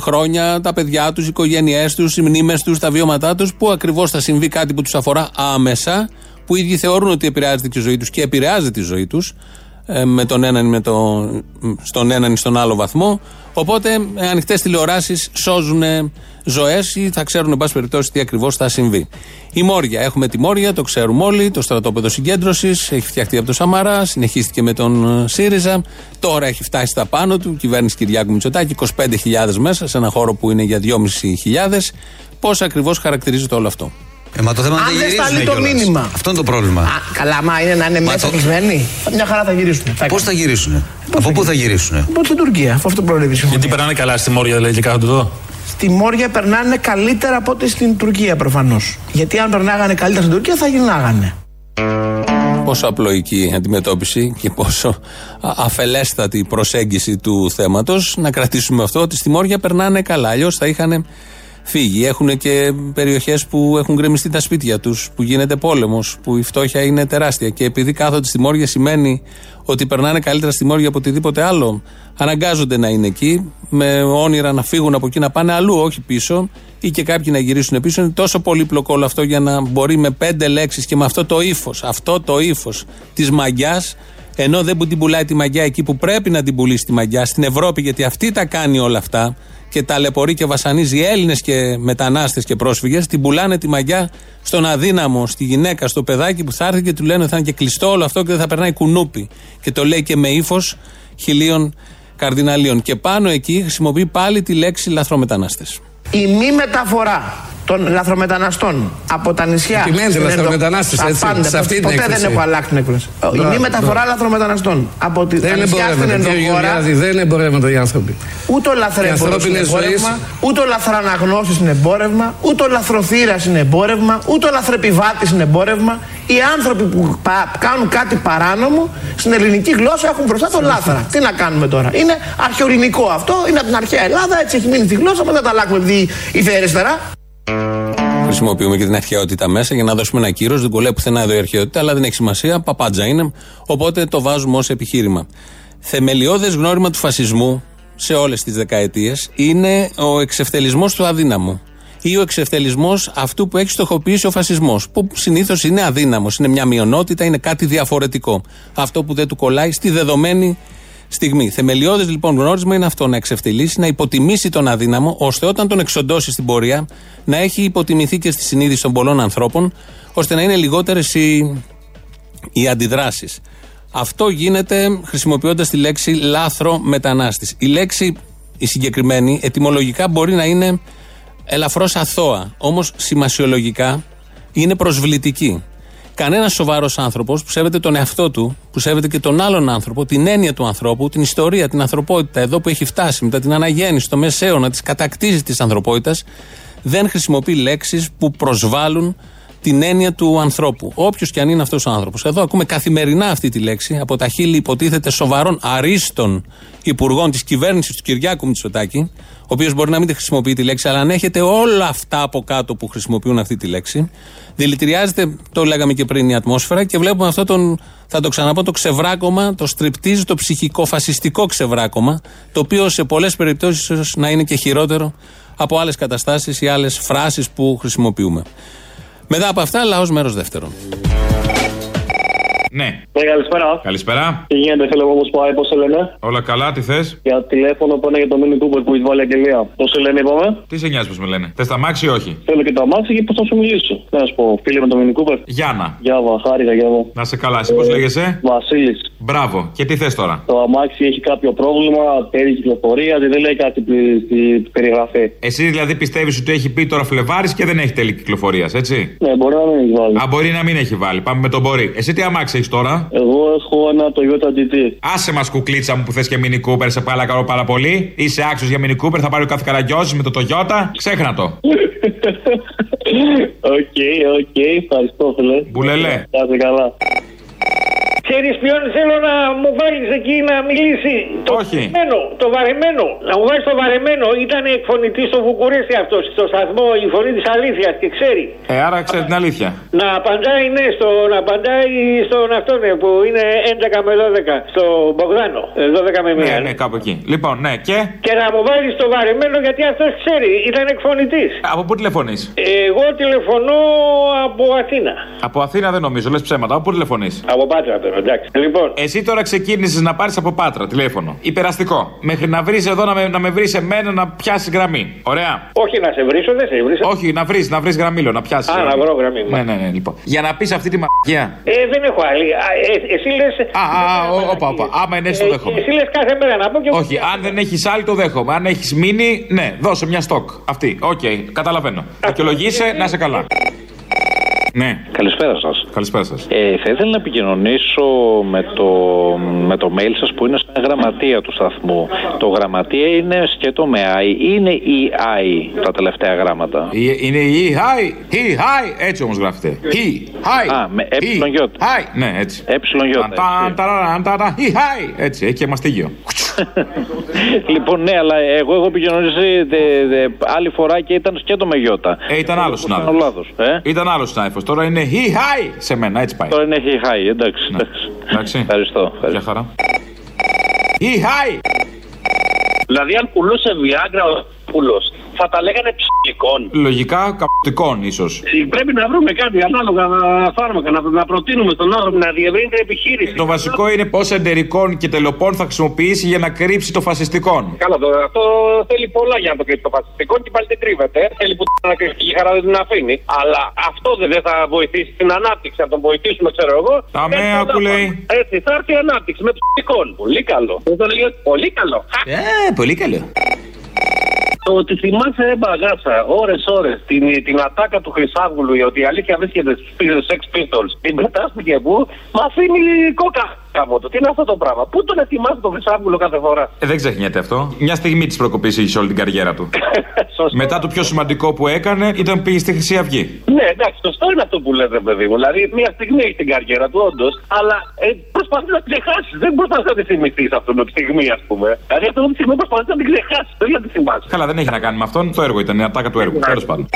χρόνια, τα παιδιά τους, οι οικογένειές τους, οι μνήμες τους, τα βιώματά τους, πού ακριβώς θα συμβεί κάτι που τους αφορά άμεσα, που οι ίδιοι θεωρούν ότι επηρεάζεται και η ζωή τους και επηρεάζεται τη ζωή τους. Με τον έναν ή με το, στον έναν ή στον άλλο βαθμό. Οπότε ανοιχτές τηλεοράσεις σώζουν ζωές ή θα ξέρουν, εν πάση περιπτώσει, τι ακριβώς θα συμβεί. Η Μόρια. Έχουμε τη Μόρια, το ξέρουμε όλοι. Το στρατόπεδο συγκέντρωσης έχει φτιαχτεί από τον Σαμαρά, συνεχίστηκε με τον ε, ΣΥΡΙΖΑ. Τώρα έχει φτάσει στα πάνω του, κυβέρνηση Κυριάκου Μητσοτάκη, 25.000 μέσα σε ένα χώρο που είναι για 2.500. Πώς ακριβώς χαρακτηρίζεται όλο αυτό; Ε, μα το θέμα Αν είναι δεν να σταλεί γυρίσουν το κιόλας. μήνυμα. Αυτό είναι το πρόβλημα. Α, καλά, μα είναι να είναι Μα μέσα το- κλεισμένοι. Μια χαρά θα γυρίσουν. Πώς θα γυρίσουν, Από πού θα γυρίσουν; Από την Τουρκία, αφού αυτό προβλέπει η συμφωνία. Γιατί περνάνε καλά στη Μόρια, δηλαδή, και κάθονται εδώ; Στη Μόρια περνάνε καλύτερα από ό,τι στην Τουρκία προφανώς. Γιατί αν περνάγανε καλύτερα στην Τουρκία θα γυρνάγανε. Πόσο απλοϊκή αντιμετώπιση και πόσο α- αφελέστατη προσέγγιση του θέματος. Να κρατήσουμε αυτό ότι στη Μόρια περνάνε καλά. Αλλιώς θα είχαν φύγει. Έχουν και περιοχές που έχουν γκρεμιστεί τα σπίτια τους, που γίνεται πόλεμος, που η φτώχεια είναι τεράστια. Και επειδή κάθονται στη Μόρια σημαίνει ότι περνάνε καλύτερα στη Μόρια από οτιδήποτε άλλο, αναγκάζονται να είναι εκεί, με όνειρα να φύγουν από εκεί να πάνε αλλού, όχι πίσω, ή και κάποιοι να γυρίσουν πίσω. Είναι τόσο πολύπλοκο όλο αυτό για να μπορεί με πέντε λέξεις και με αυτό το ύφος, αυτό το ύφος της μαγιάς, ενώ δεν που την πουλάει τη μαγιά εκεί που πρέπει να την πουλήσει τη μαγιά, στην Ευρώπη, γιατί αυτή τα κάνει όλα αυτά και ταλαιπωρεί και βασανίζει Έλληνες και μετανάστες και πρόσφυγες, την πουλάνε τη μαγιά στον αδύναμο, στη γυναίκα, στο παιδάκι που θα έρθει και του λένε ότι θα είναι και κλειστό όλο αυτό και δεν θα περνάει κουνούπι. Και το λέει και με ύφος χιλίων καρδιναλίων. Και πάνω εκεί χρησιμοποιεί πάλι τη λέξη λαθρομετανάστες. Η μη μεταφορά των λαθρομεταναστών από τα νησιά. Επιμένετε, στην Ερδο- λαθρομετανάστες, Τα έτσι, πάντα, σε αυτή την ποτέ έκθεση. δεν έχω αλλάξει την έκφραση. Η Μπράβο, μη μεταφορά μπράβο. λαθρομεταναστών από τη, Δεν τα είναι νησιά στην εμπορεύματα. Κύριε ενδοχώρα. Γεωργιάδη, δεν είναι εμπορεύματα οι άνθρωποι. Ούτε ο Οι λαθρέμπορος είναι ανθρώπινες εμπόρευμα, ζωές- ούτε ο λαθραναγνώστης είναι εμπόρευμα, ούτε ο λαθροθύρας είναι εμπόρευμα, ούτε ο λαθρεπιβάτης είναι εμπόρευμα. Οι άνθρωποι που πα- κάνουν κάτι παράνομο στην ελληνική γλώσσα έχουν μπροστά το λάθρα. Τι να κάνουμε τώρα; Είναι αρχαιοελληνικό αυτό, είναι από την αρχαία Ελλάδα, έτσι έχει μείνει στη γλώσσα, μα δεν τα αλλάξουμε επειδή ήρθε η αριστερά. Χρησιμοποιούμε και την αρχαιότητα μέσα για να δώσουμε ένα κύρος. Δεν κολλάει πουθενά εδώ η αρχαιότητα, αλλά δεν έχει σημασία. Παπάντζα είναι. Οπότε το βάζουμε ως επιχείρημα. Θεμελιώδες γνώριμα του φασισμού σε όλες τις δεκαετίες είναι ο εξευτελισμός του αδύναμου. Ή ο εξευτελισμός αυτού που έχει στοχοποιήσει ο φασισμός. Που συνήθως είναι αδύναμος. Είναι μια μειονότητα, είναι κάτι διαφορετικό. Αυτό που δεν του κολλάει στη δεδομένη στιγμή. Θεμελιώδε λοιπόν γνώρισμα είναι αυτό, να εξευτελίσει, να υποτιμήσει τον αδύναμο, ώστε όταν τον εξοντώσει στην πορεία να έχει υποτιμηθεί και στη συνείδηση των πολλών ανθρώπων, ώστε να είναι λιγότερες οι, οι αντιδράσεις. Αυτό γίνεται χρησιμοποιώντας τη λέξη λάθρο μετανάστης. Η λέξη η συγκεκριμένη ετυμολογικά μπορεί να είναι ελαφρώς αθώα, όμως σημασιολογικά είναι προσβλητική. Κανένας σοβαρός άνθρωπος που σέβεται τον εαυτό του, που σέβεται και τον άλλον άνθρωπο, την έννοια του ανθρώπου, την ιστορία, την ανθρωπότητα, εδώ που έχει φτάσει μετά την αναγέννηση, το μεσαίωνα, τη κατακτήσεις της ανθρωπότητας, δεν χρησιμοποιεί λέξεις που προσβάλλουν την έννοια του ανθρώπου. Όποιος και αν είναι αυτός ο άνθρωπος. Εδώ ακούμε καθημερινά αυτή τη λέξη από τα χείλη υποτίθεται σοβαρών αρίστων υπουργών της κυβέρνησης του Κυριάκου Μητσοτάκη, ο οποίος μπορεί να μην τη χρησιμοποιεί τη λέξη, αλλά αν έχετε όλα αυτά από κάτω που χρησιμοποιούν αυτή τη λέξη, δηλητηριάζεται, το λέγαμε και πριν, η ατμόσφαιρα και βλέπουμε αυτό τον, θα το ξαναπώ, το ξεβράκωμα, το στριπτίζ, το ψυχικό, φασιστικό ξεβράκωμα, το οποίο σε πολλές περιπτώσεις να είναι και χειρότερο από άλλες καταστάσεις ή άλλες φράσεις που χρησιμοποιούμε. Μετά από αυτά, λαός μέρος δεύτερον. Ναι. Ναι, καλησπέρα. Καλησπέρα. Τι γίνεται, θέλω εγώ πώ πάει, πώς σε λένε; Όλα καλά, τι θες; Για τηλέφωνο που είναι για το Mini Cooper που έχει βάλει αγγελία. Πώς σε λένε, είπαμε; Τι σε νοιάζει πώς με λένε; Θες τα μάξι ή όχι; Θέλω και το αμάξι και πώς θα σου μιλήσω. Να σου πω, φίλε με το Mini Cooper. Γιάννα. Γιάβα, χάρηκα, Γιάβα. Να σε καλά, εσύ πώς λέγεσαι; Βασίλης. Μπράβο. Και τι θες τώρα; Το αμάξι έχει κάποιο πρόβλημα, τέλη κυκλοφορία, δεν λέει κάτι στη- στη περιγραφή. Εσύ δηλαδή πιστεύεις ότι έχει πει τώρα Φλεβάρης και δεν έχει τέλη κυκλοφορίας, έτσι; Ναι, μπορεί να μην έχει βάλει. Α, μπορεί να μην έχει βάλει. Πάμε με τον μπορεί. Εσύ τι αμάξι έχει τώρα; Εγώ έχω ένα Toyota GT. Άσε μας κουκλίτσα μου που θες και Mini Cooper, σε παρακαλώ πάρα πολύ. Είσαι άξιος για Mini Cooper, θα πάρει ο κάθε καραγκιόζης με το Toyota. Ξέχνα το. Οκ, οκ, ευχαριστώ, φίλε. Μπουλελέ. Κάτσε καλά. Ξέρεις ποιον θέλω να μου βάλεις εκεί να μιλήσει; Το Όχι. βαρεμένο, το βαρεμένο. Να μου βάλεις το βαρεμένο. Ήταν εκφωνητής στο Βουκουρέστι αυτός, στο σταθμό, η φωνή της αλήθειας και ξέρει. Ε, άρα ξέρει την αλήθεια. Να απαντάει, ναι, στο, να απαντάει στον αυτόν ναι, που είναι 11 με 12, στο Μπογδάνο. ε, 12 με 1. Ναι, ναι, κάπου εκεί. Λοιπόν, ναι, και; Και να μου βάλεις το βαρεμένο γιατί αυτός ξέρει, ήταν εκφωνητής. Από πού τηλεφωνείς; Εγώ τηλεφωνώ από Αθήνα. Από Αθήνα δεν νομίζω, λες ψέματα. Από πού τηλεφωνείς; Από Πάτρα τώρα, εντάξει. Λοιπόν. Εσύ τώρα ξεκίνησες να πάρεις από Πάτρα τηλέφωνο. Υπεραστικό. Μέχρι να βρεις εδώ να με, να με βρεις εμένα να πιάσεις γραμμή. Ωραία. Όχι να σε βρίσω, δεν σε βρίσω. Όχι, να βρεις να βρεις γραμμή, λέω, να πιάσεις. Α, να βρω γραμμή. Ναι, ναι, ναι, λοιπόν. Για να πεις αυτή τη μαγεία. Ε, δεν έχω άλλη. Α, ε, εσύ λες... Α, α, α, όπα, όπα. Άμα είναι έτσι το δέχομαι. Εσύ λες κάθε μέρα να πω και... Όχι, αν δεν έχεις άλλη το δέχομαι. Αν έχεις μείνει, ναι, δώσε μια στόκ. Αυτή. Οκ, καταλαβαίνω. Δικαιολογήσε, να είσαι καλά. Ναι. Καλησπέρα σας. Καλησπέρα σας. Ε, θα ήθελα να επικοινωνήσω με το, με το mail σας που είναι στην γραμματεία του σταθμού. Το γραμματεία είναι σκέτο με I ή είναι η I τα τελευταία γράμματα. Είναι η hi, he, hi, έτσι όμως γράφεται. He, hi. Α, με ε Hi, ναι, έτσι. Ε Ταν, ταραραν, ταρα, he, hi. Έτσι, έχει και μαστίγιο. Λοιπόν, ναι, αλλά εγώ έχω επικοινωνήσει δε, δε, άλλη φορά και ήταν σκέτο με γιώτα. Ε, ήταν άλλος Κάνω συνάδελφος. λάθος, Ε; Ήταν άλλος συνάδελφος. Τώρα είναι he, hi σε μένα, έτσι πάει. Τώρα είναι he, hi, εντάξει. Εντάξει. Ευχαριστώ. Για χαρά. He, hi. Δηλαδή, αν πουλούσε Viagra ο πουλό, θα τα λέγανε ψυχικών. Λογικά καπτικών ίσως. Πρέπει να βρούμε κάτι ανάλογα φάρμακα, να, να προτείνουμε στον άνθρωπο να διευρύνει την επιχείρηση. Το βασικό είναι πόσα εντερικών και τελοπών θα χρησιμοποιήσει για να κρύψει το φασιστικόν. Καλά, το, αυτό θέλει πολλά για να το κρύψει το φασιστικό και πάλι δεν κρύβεται. Θέλει που να κρύψει και η χαρά δεν την αφήνει. Αλλά αυτό δεν δεν θα βοηθήσει την ανάπτυξη. Να τον βοηθήσουμε, ξέρω εγώ. Τα Έτσι μέα θα που πάμε. λέει. Έτσι, θα έρθει η ανάπτυξη με ψυχικών. Πολύ καλό. Δεν το λέγει ότι πολύ καλό. Ε, πολύ καλό. Το ότι θυμάσαι ρε μπαγάσα ώρες-ώρες την, την ατάκα του Χρυσάβουλου ότι η αλήθεια βρίσκεται στους Sex Pistols. Την πετάστηκε που μα αφήνει κόκα από το. Τι είναι αυτό το πράγμα; Πού τον ετοιμάζει τον Χρυσάβουλο κάθε φορά; Ε, δεν ξεχνιέται αυτό. Μια στιγμή της προκοπής είχε σε όλη την καριέρα του. Μετά το πιο σημαντικό που έκανε ήταν πήγε στη Χρυσή Αυγή. Ναι, εντάξει, σωστό είναι αυτό που λέτε, παιδί μου. Δηλαδή, μια στιγμή έχει την καριέρα του, όντως, αλλά ε, προσπαθεί να την ξεχάσεις. Δεν προσπαθεί να τη θυμηθείς αυτό τη στιγμή, ας πούμε. Δηλαδή, αυτό τη στιγμή προσπαθεί να την ξεχάσεις. Δεν να τη θυμάσαι. Καλά, δεν έχει να κάνει με αυτόν. Το έργο ήταν, η ατάκα του έργου. Τέλος πάντων.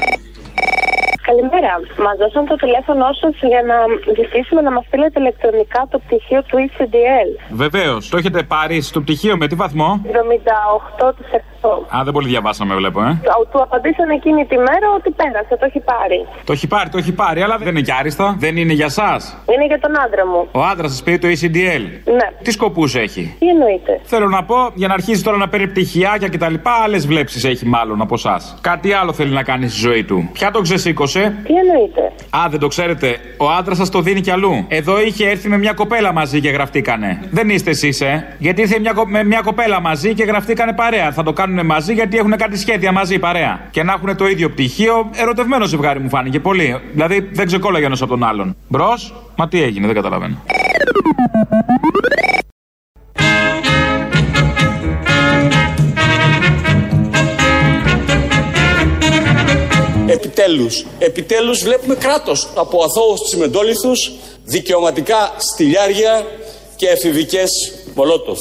Καλημέρα. Μας δώσαν το τηλέφωνό σας για να ζητήσουμε να μας στείλετε ηλεκτρονικά το πτυχίο του ECDL. Βεβαίως, το έχετε πάρει στο πτυχίο με τι βαθμό; 78%. Α, δεν πολύ διαβάσαμε, βλέπω, ε. Του απαντήσαν εκείνη τη μέρα ότι πέρασε, το έχει πάρει. Το έχει πάρει, το έχει πάρει, αλλά δεν είναι και άριστα. Δεν είναι για εσά. Είναι για τον άντρα μου. Ο άντρας σας πήρε το ECDL. Ναι. Τι σκοπούς έχει; Τι εννοείται. Θέλω να πω, για να αρχίσει τώρα να παίρνει πτυχιάκια κτλ. Άλλες βλέψεις έχει μάλλον από εσά. Κάτι άλλο θέλει να κάνει στη ζωή του. Ποια το ξεσήκωσε; Τι εννοείται. Α, δεν το ξέρετε. Ο άντρας σας το δίνει κι αλλού. Εδώ είχε έρθει με μια κοπέλα μαζί και γραφτήκανε. Δεν είστε εσείς, ε. Γιατί ήρθε μια, κο- με μια κοπέλα μαζί και γραφτήκανε παρέα. Θα το κάνουν μαζί γιατί έχουν κάτι σχέδια μαζί παρέα. Και να έχουν το ίδιο πτυχίο. Ερωτευμένο ζευγάρι μου φάνηκε πολύ. Δηλαδή δεν ξεκόλλαγε ένας από τον άλλον. Μπρος, μα τι έγινε, δεν καταλαβαίνω. Επιτέλους, επιτέλους βλέπουμε κράτος από αθώους τσιμεντόλιθους, δικαιωματικά στυλιάρια και εφηβικές μολότοφ.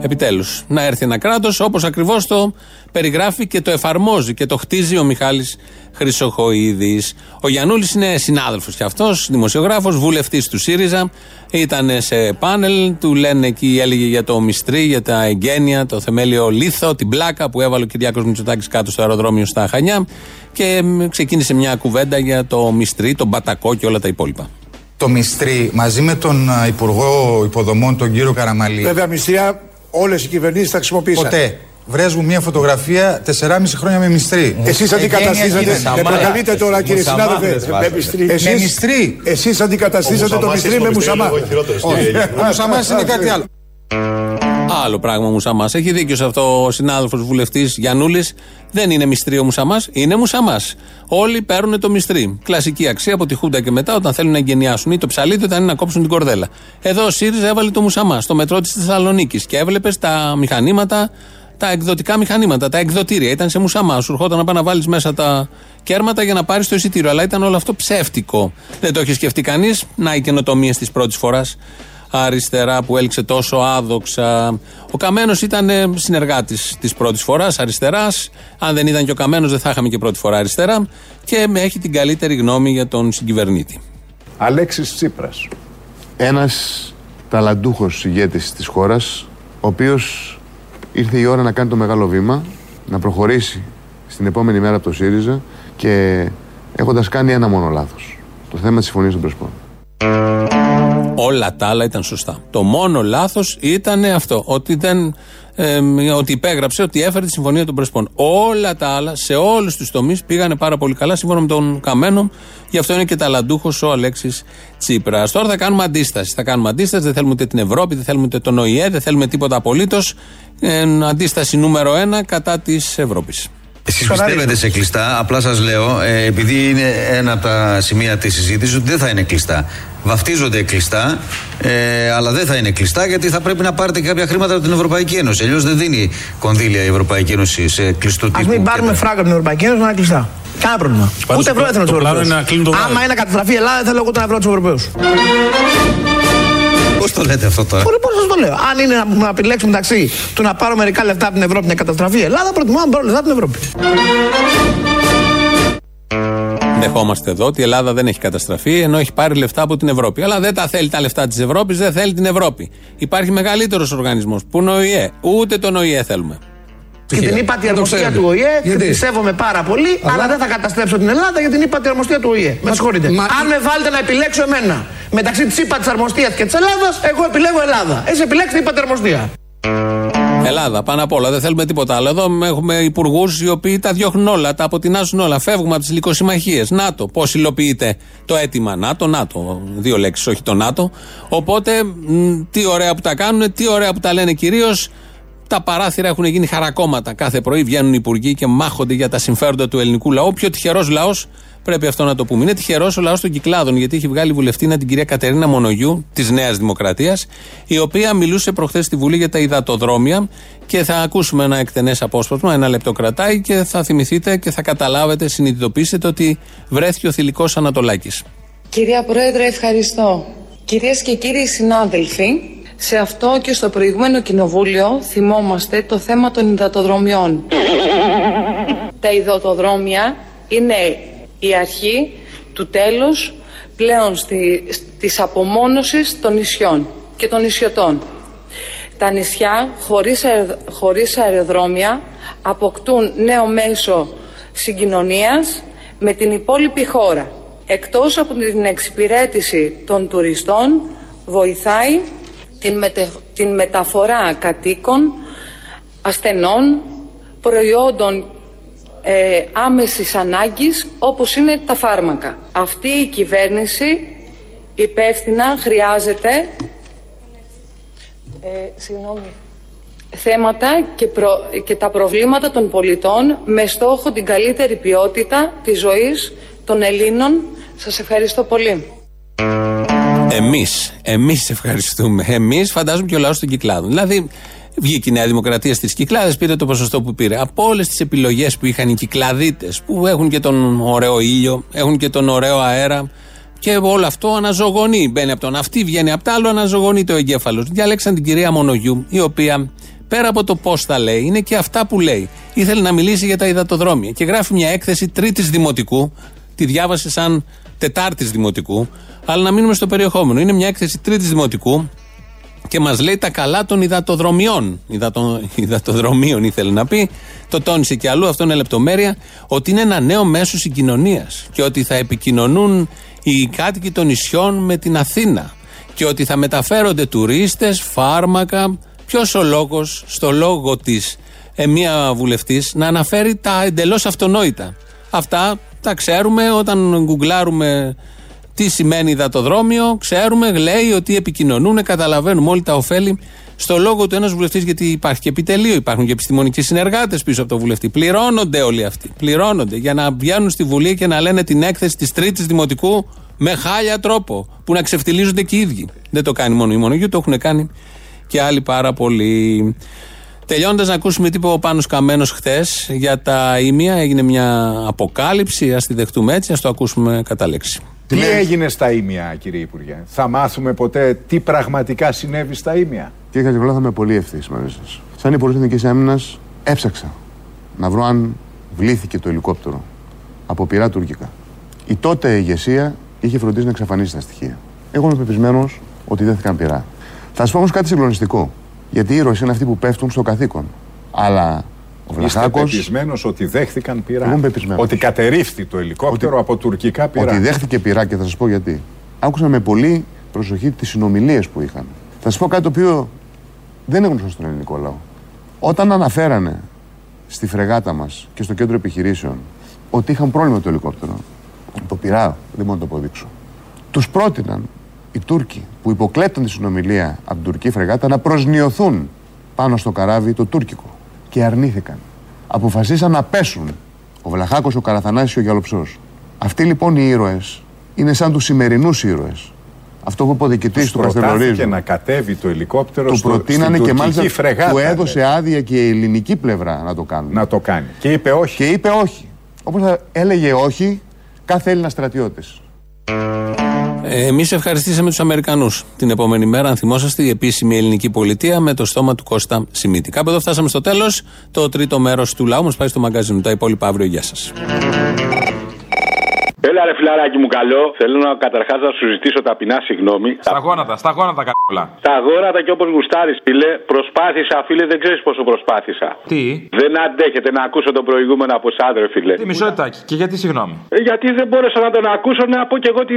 Επιτέλους. Να έρθει ένα κράτος όπως ακριβώς το περιγράφει και το εφαρμόζει και το χτίζει ο Μιχάλης Χρυσοχοίδης. Ο Γιανούλης είναι συνάδελφος κι αυτός, δημοσιογράφος, βουλευτής του ΣΥΡΙΖΑ. Ήταν σε πάνελ, του λένε εκεί, έλεγε για το μυστρή, για τα εγγένεια, το θεμέλιο λίθο, την πλάκα που έβαλε ο Κυριάκος Μητσοτάκης κάτω στο αεροδρόμιο στα Χανιά. Και μ, ξεκίνησε μια κουβέντα για το μυστρή, τον πατακό και όλα τα υπόλοιπα. το Μιστρή μαζί με τον α, Υπουργό Υποδομών, τον κύριο Καραμαλή. Βέβαια, μυστρία όλες οι κυβερνήσεις τα χρησιμοποίησαν. Ποτέ. Βρες μου μια φωτογραφία 4,5 χρόνια με Μιστρή. Εσείς αντικαταστήσατε. Με προκαλείτε τώρα, κύριε συνάδελφε. Με μυστρή. Με Μιστρή. Εσείς αντικαταστήσατε το μυστρή με μουσαμά. Όχι. Ο Μουσαμάς είναι κάτι άλλο. Άλλο πράγμα ο Μουσαμά. Έχει δίκιο σε αυτό ο συνάδελφος βουλευτής Γιανούλης. Δεν είναι μυστρή ο Μουσαμά, είναι Μουσαμά. Όλοι παίρνουν το μυστρή. Κλασική αξία από τη Χούντα και μετά όταν θέλουν να εγκαινιάσουν ή το ψαλίδι όταν είναι να κόψουν την κορδέλα. Εδώ ο ΣΥΡΙΖΑ έβαλε το Μουσαμά στο μετρό της Θεσσαλονίκης και έβλεπες τα μηχανήματα, τα εκδοτικά μηχανήματα, τα εκδοτήρια. Ήταν σε Μουσαμά. Σου ερχόταν να πάει να βάλεις μέσα τα κέρματα για να πάρεις το εισιτήριο. Αλλά ήταν όλο αυτό ψεύτικο. Δεν το έχει σκεφτεί κανείς. Να οι καινοτομίες της πρώτης φοράς αριστερά που έλξε τόσο άδοξα. Ο Καμένος ήταν συνεργάτης της πρώτης φοράς αριστεράς. Αν δεν ήταν και ο Καμένος, δεν θα είχαμε και πρώτη φορά αριστερά. Και έχει την καλύτερη γνώμη για τον συγκυβερνήτη. Αλέξης Τσίπρας. Ένας ταλαντούχος ηγέτης της χώρας, ο οποίος ήρθε η ώρα να κάνει το μεγάλο βήμα, να προχωρήσει στην επόμενη μέρα από το ΣΥΡΙΖΑ και έχοντας κάνει ένα μόνο λάθος. Το θέμα της συμφωνίας των Πρεσπών. Όλα τα άλλα ήταν σωστά. Το μόνο λάθος ήταν αυτό. Ότι, δεν, ε, ότι υπέγραψε, ότι έφερε τη συμφωνία των Πρεσπών. Όλα τα άλλα, σε όλους τους τομείς, πήγανε πάρα πολύ καλά σύμφωνα με τον Καμένο. Γι' αυτό είναι και ταλαντούχος ο Αλέξης Τσίπρας. Τώρα θα κάνουμε αντίσταση. Θα κάνουμε αντίσταση. Δεν θέλουμε ούτε την Ευρώπη, δεν θέλουμε ούτε τον ΟΗΕ, δεν θέλουμε τίποτα απολύτως. Ε, αντίσταση νούμερο ένα κατά της Ευρώπης. Εσείς πιστεύετε σε κλειστά, απλά σας λέω, ε, επειδή είναι ένα από τα σημεία της συζήτησης, ότι δεν θα είναι κλειστά. Βαφτίζονται κλειστά, ε, αλλά δεν θα είναι κλειστά γιατί θα πρέπει να πάρετε κάποια χρήματα από την Ευρωπαϊκή Ένωση. Αλλιώς δεν δίνει κονδύλια η Ευρωπαϊκή Ένωση σε κλειστού Α τύπου. μην πάρουμε φράγκα από την Ευρωπαϊκή Ένωση να είναι κλειστά. Κανένα πρόβλημα. Πάντως Ούτε το ευρώ δεν θέλω πλάνο- του το πλάνο είναι να κλείνουν το Ευρωπαίου. βράδυ. Άμα είναι να καταστραφεί η Ελλάδα, θέλω εγώ τον ευρώ τους Ευρωπαίους. Πώς το λέτε αυτό τώρα; Πώ σα το λέω. Αν είναι να, να επιλέξουμε μεταξύ του να πάρω μερικά λεφτά από την Ευρώπη να καταστραφεί η Ελλάδα, προτιμώ να πάρω λεφτά από την Ευρώπη. Δεχόμαστε εδώ ότι η Ελλάδα δεν έχει καταστραφεί ενώ έχει πάρει λεφτά από την Ευρώπη. Αλλά δεν τα θέλει τα λεφτά της Ευρώπης, δεν θέλει την Ευρώπη. Υπάρχει μεγαλύτερος οργανισμός που είναι ο ΟΗΕ. Ούτε τον ΟΗΕ θέλουμε. Και την είπατε αρμοστία του ΟΗΕ, την πιστεύω πάρα πολύ, αλλά... δεν θα καταστρέψω την Ελλάδα για την είπατε αρμοστία του ΟΗΕ. Με συγχωρείτε. Αν με βάλετε να επιλέξω εμένα μεταξύ της είπα της αρμοστίας και της Ελλάδας, εγώ επιλέγω Ελλάδα. Εσύ επιλέξτε είπατε αρμοστία. Ελλάδα, πάνω απ' όλα. Δεν θέλουμε τίποτα άλλο. Εδώ έχουμε υπουργούς οι οποίοι τα διώχνουν όλα, τα αποτινάζουν όλα. Φεύγουμε από τις λικοσυμμαχίε. ΝΑΤΟ. Πώς υλοποιείται το αίτημα ΝΑΤΟ. ΝΑΤΟ. Δύο λέξεις, όχι το ΝΑΤΟ. Οπότε, μ, τι ωραία που τα κάνουν, τι ωραία που τα λένε κυρίως. Τα παράθυρα έχουν γίνει χαρακόμματα. Κάθε πρωί βγαίνουν οι υπουργοί και μάχονται για τα συμφέροντα του ελληνικού λαού. Πιο τυχερός λαός, πρέπει αυτό να το πούμε. Είναι τυχερός ο λαός των κυκλάδων, γιατί έχει βγάλει βουλευτήνα την κυρία Κατερίνα Μονογιού της Νέας Δημοκρατίας, η οποία μιλούσε προχθές στη Βουλή για τα υδατοδρόμια. Και θα ακούσουμε ένα εκτενές απόσπασμα, ένα λεπτό κρατάει και θα θυμηθείτε και θα καταλάβετε, συνειδητοποιήσετε ότι βρέθηκε ο θηλυκός Ανατολάκης. Κυρία Πρόεδρε, ευχαριστώ. Κυρίες και κύριοι συνάδελφοι, σε αυτό και στο προηγούμενο κοινοβούλιο θυμόμαστε το θέμα των υδατοδρομιών. Τα υδατοδρόμια είναι η αρχή του τέλους πλέον στη, της απομόνωσης των νησιών και των νησιωτών. Τα νησιά χωρίς, αεροδ- χωρίς αεροδρόμια αποκτούν νέο μέσο συγκοινωνίας με την υπόλοιπη χώρα. Εκτός από την εξυπηρέτηση των τουριστών, βοηθάει την, μετε- την μεταφορά κατοίκων, ασθενών, προϊόντων ε, άμεσης ανάγκης όπως είναι τα φάρμακα. Αυτή η κυβέρνηση υπεύθυνα χρειάζεται ε, συγγνώμη, θέματα και, προ- και τα προβλήματα των πολιτών με στόχο την καλύτερη ποιότητα της ζωής των Ελλήνων. Σας ευχαριστώ πολύ. Εμείς, εμείς ευχαριστούμε. Εμείς φαντάζομαι και ο λαός των κυκλάδων. Δηλαδή, βγήκε η Νέα Δημοκρατία στις κυκλάδες, πήρε το ποσοστό που πήρε. Από όλες τις επιλογές που είχαν οι κυκλαδίτες, που έχουν και τον ωραίο ήλιο, έχουν και τον ωραίο αέρα, και όλο αυτό αναζωογονεί. Μπαίνει από τον αυτή, βγαίνει από το άλλο, αναζωογονεί το εγκέφαλος. Διάλεξαν την κυρία Μονογιού, η οποία πέρα από το πώς τα λέει, είναι και αυτά που λέει. Ήθελε να μιλήσει για τα υδατοδρόμια και γράφει μια έκθεση τρίτης δημοτικού. Τη διάβασε σαν τετάρτης δημοτικού, αλλά να μείνουμε στο περιεχόμενο. Είναι μια έκθεση τρίτης δημοτικού και μας λέει τα καλά των υδατοδρομιών. Υδατο, υδατοδρομίων ήθελε να πει. Το τόνισε και αλλού, αυτό είναι λεπτομέρεια. Ότι είναι ένα νέο μέσο συγκοινωνίας και ότι θα επικοινωνούν οι κάτοικοι των νησιών με την Αθήνα. Και ότι θα μεταφέρονται τουρίστες, φάρμακα. Ποιος ο λόγος, στο λόγο της ε, μία βουλευτής, να αναφέρει τα εντελώς αυτονόητα. Αυτά τα ξέρουμε όταν γκουγκλάρουμε τι σημαίνει υδατοδρόμιο, ξέρουμε, λέει ότι επικοινωνούν, καταλαβαίνουμε όλοι τα ωφέλη στο λόγο του ένας βουλευτής, γιατί υπάρχει και επιτελείο, υπάρχουν και επιστημονικοί συνεργάτες πίσω από το βουλευτή. Πληρώνονται όλοι αυτοί. Πληρώνονται για να βγαίνουν στη Βουλή και να λένε την έκθεση της Τρίτης Δημοτικού με χάλια τρόπο. Που να ξεφτιλίζονται και οι ίδιοι. Δεν το κάνει μόνο η Μονογιού, το έχουν κάνει και άλλοι πάρα πολλοί. Τελειώνοντας, να ακούσουμε τι είπε ο Πάνος Καμένος χθες για τα ίμια. Έγινε μια αποκάλυψη, ας τη δεχτούμε έτσι, ας το ακούσουμε κατά λέξη. Τι έγινε στα ίμια, κύριε Υπουργέ; Θα μάθουμε ποτέ τι πραγματικά συνέβη στα ίμια; Κύριε Χατζηβουλά, θα είμαι πολύ ευθύς μαζί σα. Σαν υπουργό Εθνική Άμυνα, έψαξα να βρω αν βλήθηκε το ελικόπτερο από πυρά τουρκικά. Η τότε ηγεσία είχε φροντίσει να εξαφανίσει τα στοιχεία. Εγώ είμαι πεπισμένος ότι δέθηκαν πυρά. Θα σα πω όμως κάτι συγκλονιστικό. Γιατί οι ήρωε είναι αυτοί που πέφτουν στο καθήκον. Αλλά ο Είστε Βλαχάκο. πεπισμένος ότι δέχθηκαν πειρά; Εγώ είμαι πεπισμένος. Ότι κατερρίφθη το ελικόπτερο από τουρκικά πειρά; Ότι δέχτηκε πειρά και θα σας πω γιατί. Άκουσα με πολύ προσοχή τις συνομιλίες που είχαν. Θα σας πω κάτι το οποίο δεν είναι γνωστό στον ελληνικό λαό. Όταν αναφέρανε στη φρεγάτα μας και στο κέντρο επιχειρήσεων ότι είχαν πρόβλημα το ελικόπτερο, το πειρά, δεν μπορώ να το αποδείξω. Τους πρότειναν οι Τούρκοι που υποκλέπτουν τη συνομιλία από την τουρκική φρεγάτα να προσνιωθούν πάνω στο καράβι το τουρκικό. Και αρνήθηκαν. Αποφασίσαν να πέσουν ο Βλαχάκος, ο Καραθανάσης και ο Γιαλοψός. Αυτοί λοιπόν οι ήρωες είναι σαν τους σημερινούς ήρωες. Αυτό που είπε ο διοικητής Τους του προτάθηκε Καστελορίζου. να κατέβει το ελικόπτερο Το στο, προτείνανε στην και τουρκική μάλιστα φρεγάτα. του έδωσε άδεια και η ελληνική πλευρά να το κάνουν. Να το κάνει. Και είπε όχι. Και είπε όχι. Όπως θα έλεγε όχι κάθε Έλληνα στρατιώτης. Εμείς ευχαριστήσαμε τους Αμερικανούς την επόμενη μέρα, αν θυμόσαστε, η επίσημη ελληνική πολιτεία με το στόμα του Κώστα Σιμίτη. Κάπου εδώ φτάσαμε στο τέλος. Το τρίτο μέρος του λαού μας πάει στο μαγκαζίνο. Τα υπόλοιπα αύριο. Γεια σας. Έλα ρε φιλαράκι μου καλό. Θέλω να καταρχάς να σου ζητήσω ταπεινά συγγνώμη. Στα γόνατα, στα γόνατα καλά. Τα γόρατα και όπως γουστάρεις, φίλε, προσπάθησα, φίλε, δεν ξέρεις πόσο προσπάθησα. Τι, Δεν αντέχετε να ακούσω τον προηγούμενο από εσά, ρε φίλε. τι μισό λεπτάκι. Και γιατί συγγνώμη; Ε, γιατί δεν μπόρεσα να τον ακούσω να πω και εγώ τη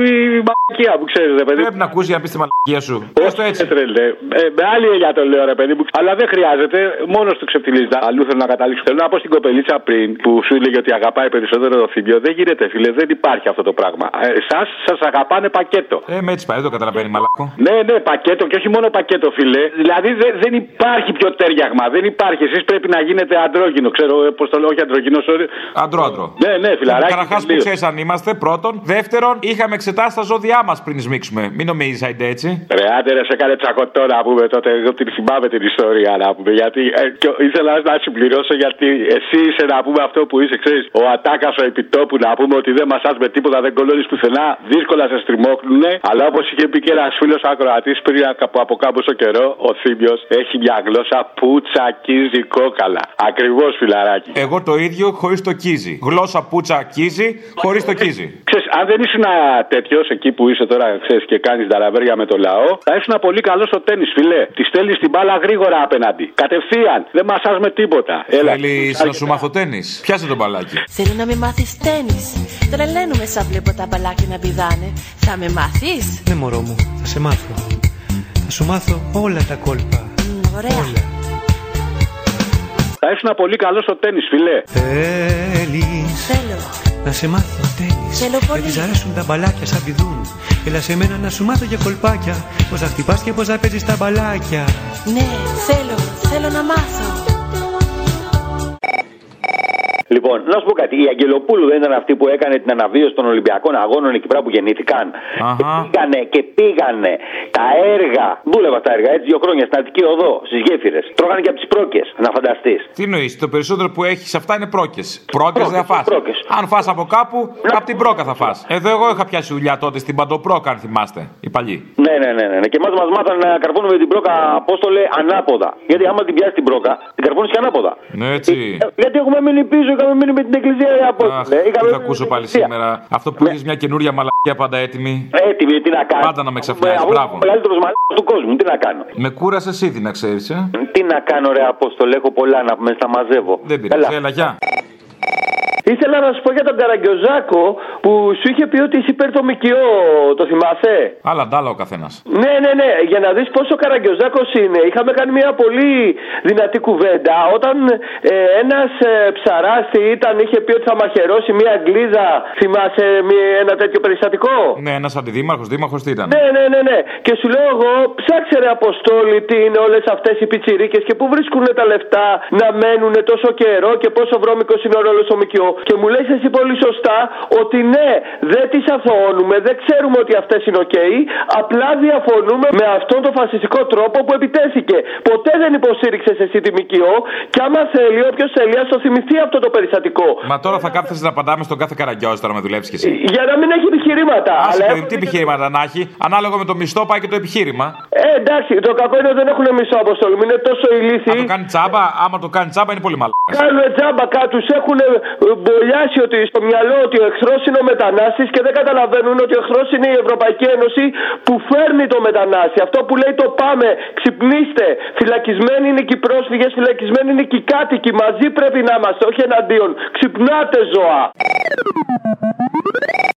μαλακία που ξέρεις, ρε παιδί. Πρέπει να ακούσει για να πεις τη μαλακία σου. Πες το έτσι. Τρελέ. Ε, με άλλη ελιά το λέω, ρε παιδί μου. Αλλά δεν χρειάζεται, μόνος του ξεφτυλίζει. Αλλού θέλω να καταλήξω. Θέλω να πω στην κοπελίτσα πριν που σου έλεγε ότι αγαπάει περισσότερο το θύμιο. Δεν γίνεται, φίλε, δεν υπάρχει αυτό το πράγμα. Εσάς σας αγαπάνε πακέτο. Ε, με έτσι πάει, δεν το καταλαβαίνει μαλάκο. Ναι, ναι, πακέτο και όχι μόνο πακέτο, φίλε. Δηλαδή δε- δεν υπάρχει πιο τέριαγμα. Δεν υπάρχει. Εσείς πρέπει να γίνετε αντρόγινο. Ξέρω πώς το λέω, όχι αντρογινό. sorry. Αντρό, αντρό. Ναι, ναι, φιλαράκι. Καταρχάς που τελείως. ξέρεις αν είμαστε, πρώτον. Δεύτερον, είχαμε εξετάσει τα ζώδιά μας πριν σμίξουμε. Μην νομίζει, Αϊντε, έτσι. Ρε, άντε ρε, σε έκανε τσακωτό να πούμε τότε. Εγώ την θυμάμαι την ιστορία να πούμε. Γιατί ε, και ήθελα να συμπληρώσω γιατί εσύ είσαι να πούμε αυτό που είσαι, ξέρεις. Ο Ατάκας ο επιτόπου να πούμε ότι δεν μασά με τίποτα, δεν κολλώνεις πουθενά. Δύσκολα σε στριμώχνουνε. Αλλά όπως είχε πει και ένας φίλος ακροατής πριν από, από κάπου στο καιρό, ο Θήμιος έχει μια γλώσσα που τσακίζει κόκαλα. Ακριβώς φιλαράκι. Εγώ το ίδιο χωρίς το κίζι. Γλώσσα πούτσα κίζι χωρίς το κίζι. Ξέρεις, αν δεν ήσουν τέτοιος εκεί που είσαι τώρα, ξέρεις και κάνεις ταραβέρια με το λαό, θα ήσουν πολύ καλό στο τέννη, φιλέ. Τη στέλνεις την μπάλα γρήγορα απέναντι. Κατευθείαν. Δεν μασάς με τίποτα. Έλα. Θέλεις να σου μάθω τέννη. Πιάσε τον μπαλάκι. Θέλω να με μάθεις τένις Τρελαίνομαι σαν βλέπω τα μπαλάκια να πηδάνε. Θα με μάθεις; Ναι μωρό μου, θα σε μάθω. Θα σου μάθω όλα τα κόλπα. Ωραία. Θα ήσουν πολύ καλό στο τέννη, φιλέ. Θέλεις Θέλω. να σε μάθω τένις. Θέλω πολύ. Γιατί σ' αρέσουν τα μπαλάκια σαν πηδούν. Έλα σε μένα να σου μάθω για κολπάκια. Πώς θα χτυπάς και πώς θα παίζεις τα μπαλάκια. Ναι, θέλω, θέλω να μάθω Λοιπόν, να σου πω κάτι. Η Αγγελοπούλου δεν ήταν αυτή που έκανε την αναβίωση των Ολυμπιακών Αγώνων εκεί πέρα που γεννήθηκαν. Και πήγανε και πήγανε τα έργα. Δούλευα τα έργα έτσι δύο χρόνια στην Αττική Οδό, στις γέφυρες. Τρώγανε και από τις πρόκες, να φανταστείς. Τι νοεί, το περισσότερο που έχεις αυτά είναι πρόκες. Πρόκες δεν θα φας. Αν φας από κάπου, από την πρόκα θα φας. Εδώ εγώ είχα πιάσει δουλειά τότε στην Παντοπρόκα, αν θυμάστε. Οι παλιοί. Ναι, ναι, ναι, ναι. Και εμάς μας μάθανε να καρφώνουμε την πρόκα, πώ το λέει, ανάποδα. Γιατί άμα την πιάσεις την πρόκα, την καρφώνεις και ανάποδα. Ναι, έτσι. Ε, Γιατί έχουμε μείνει πίσω είχαμε μείνει με την εκκλησία η Αχ, Απόστολε. τι Είχαμε θα μείνει ακούσω με την πάλι εκκλησία. σήμερα. Αυτό που έχεις μια καινούρια μαλακία πάντα έτοιμη. Έτοιμη, τι να κάνω. Πάντα να με ξαφνιάζει. Μπράβο. Ο μεγαλύτερος μαλάκας του κόσμου, τι να κάνω. Με κούρασες ήδη να ξέρεις, ε. Τι να κάνω, ρε Απόστολε, έχω πολλά να με στα μαζεύω. Δεν πειράζει. Έλα, γεια. Ήθελα να σου πω για τον Καραγκιόζάκο που σου είχε πει ότι είσαι υπέρ το ΜΚΟ, το θυμάσαι. Άλλα ντάλα ο καθένας. Ναι, ναι, ναι. Για να δεις πόσο Καραγκιόζάκο είναι, είχαμε κάνει μια πολύ δυνατή κουβέντα όταν ε, ένας ε, ψαράστη ήταν, είχε πει ότι θα μαχαιρώσει μια Αγγλίδα. Θυμάσαι μια, ένα τέτοιο περιστατικό; Ναι, ένας αντιδήμαρχος, δήμαρχος τι ήταν. Ναι, ναι, ναι, ναι. Και σου λέω εγώ, ψάξε ρε Αποστόλη τι είναι όλες αυτές οι πιτσιρίκες και πού βρίσκουν τα λεφτά να μένουν τόσο καιρό και πόσο βρώμικος είναι ο ρόλος στο ΜΚΟ. Και μου λες εσύ πολύ σωστά ότι ναι, δεν τις αθωώνουμε, δεν ξέρουμε ότι αυτές είναι οκ. απλά διαφωνούμε με αυτόν τον φασιστικό τρόπο που επιτέθηκε. Ποτέ δεν υποστήριξε εσύ τη ΜΚΟ και άμα θέλει, όποιος θέλει, ας το θυμηθεί αυτό το περιστατικό. Μα τώρα θα κάθεσαι να απαντάμε στον κάθε καραγκιόζη τώρα με δουλεύει κι εσύ. Για να μην έχει επιχειρήματα. Άσε αλλά παιδί, τι επιχειρήματα να έχει. Ανάλογα με το μισθό πάει και το επιχείρημα. Ε, εντάξει, το κακό είναι ότι δεν έχουν μισθό αποστολή. Μην είναι τόσο ηλίθιοι. Αν το κάνει τσάμπα, άμα το κάνει τσάμπα είναι πολύ μαλάκα. Κάνουν τζάμπα κάτω, του έχουν ε, μπολιάσει ότι στο μυαλό ότι ο εχθρός είναι ο μετανάστη και δεν καταλαβαίνουν ότι ο εχθρός είναι η Ευρωπαϊκή Ένωση που φέρνει το μετανάστη. Αυτό που λέει το πάμε, ξυπνήστε. Φυλακισμένοι είναι και οι πρόσφυγες, φυλακισμένοι είναι και οι κάτοικοι. Μαζί πρέπει να είμαστε, όχι εναντίον. Ξυπνάτε, ζωά.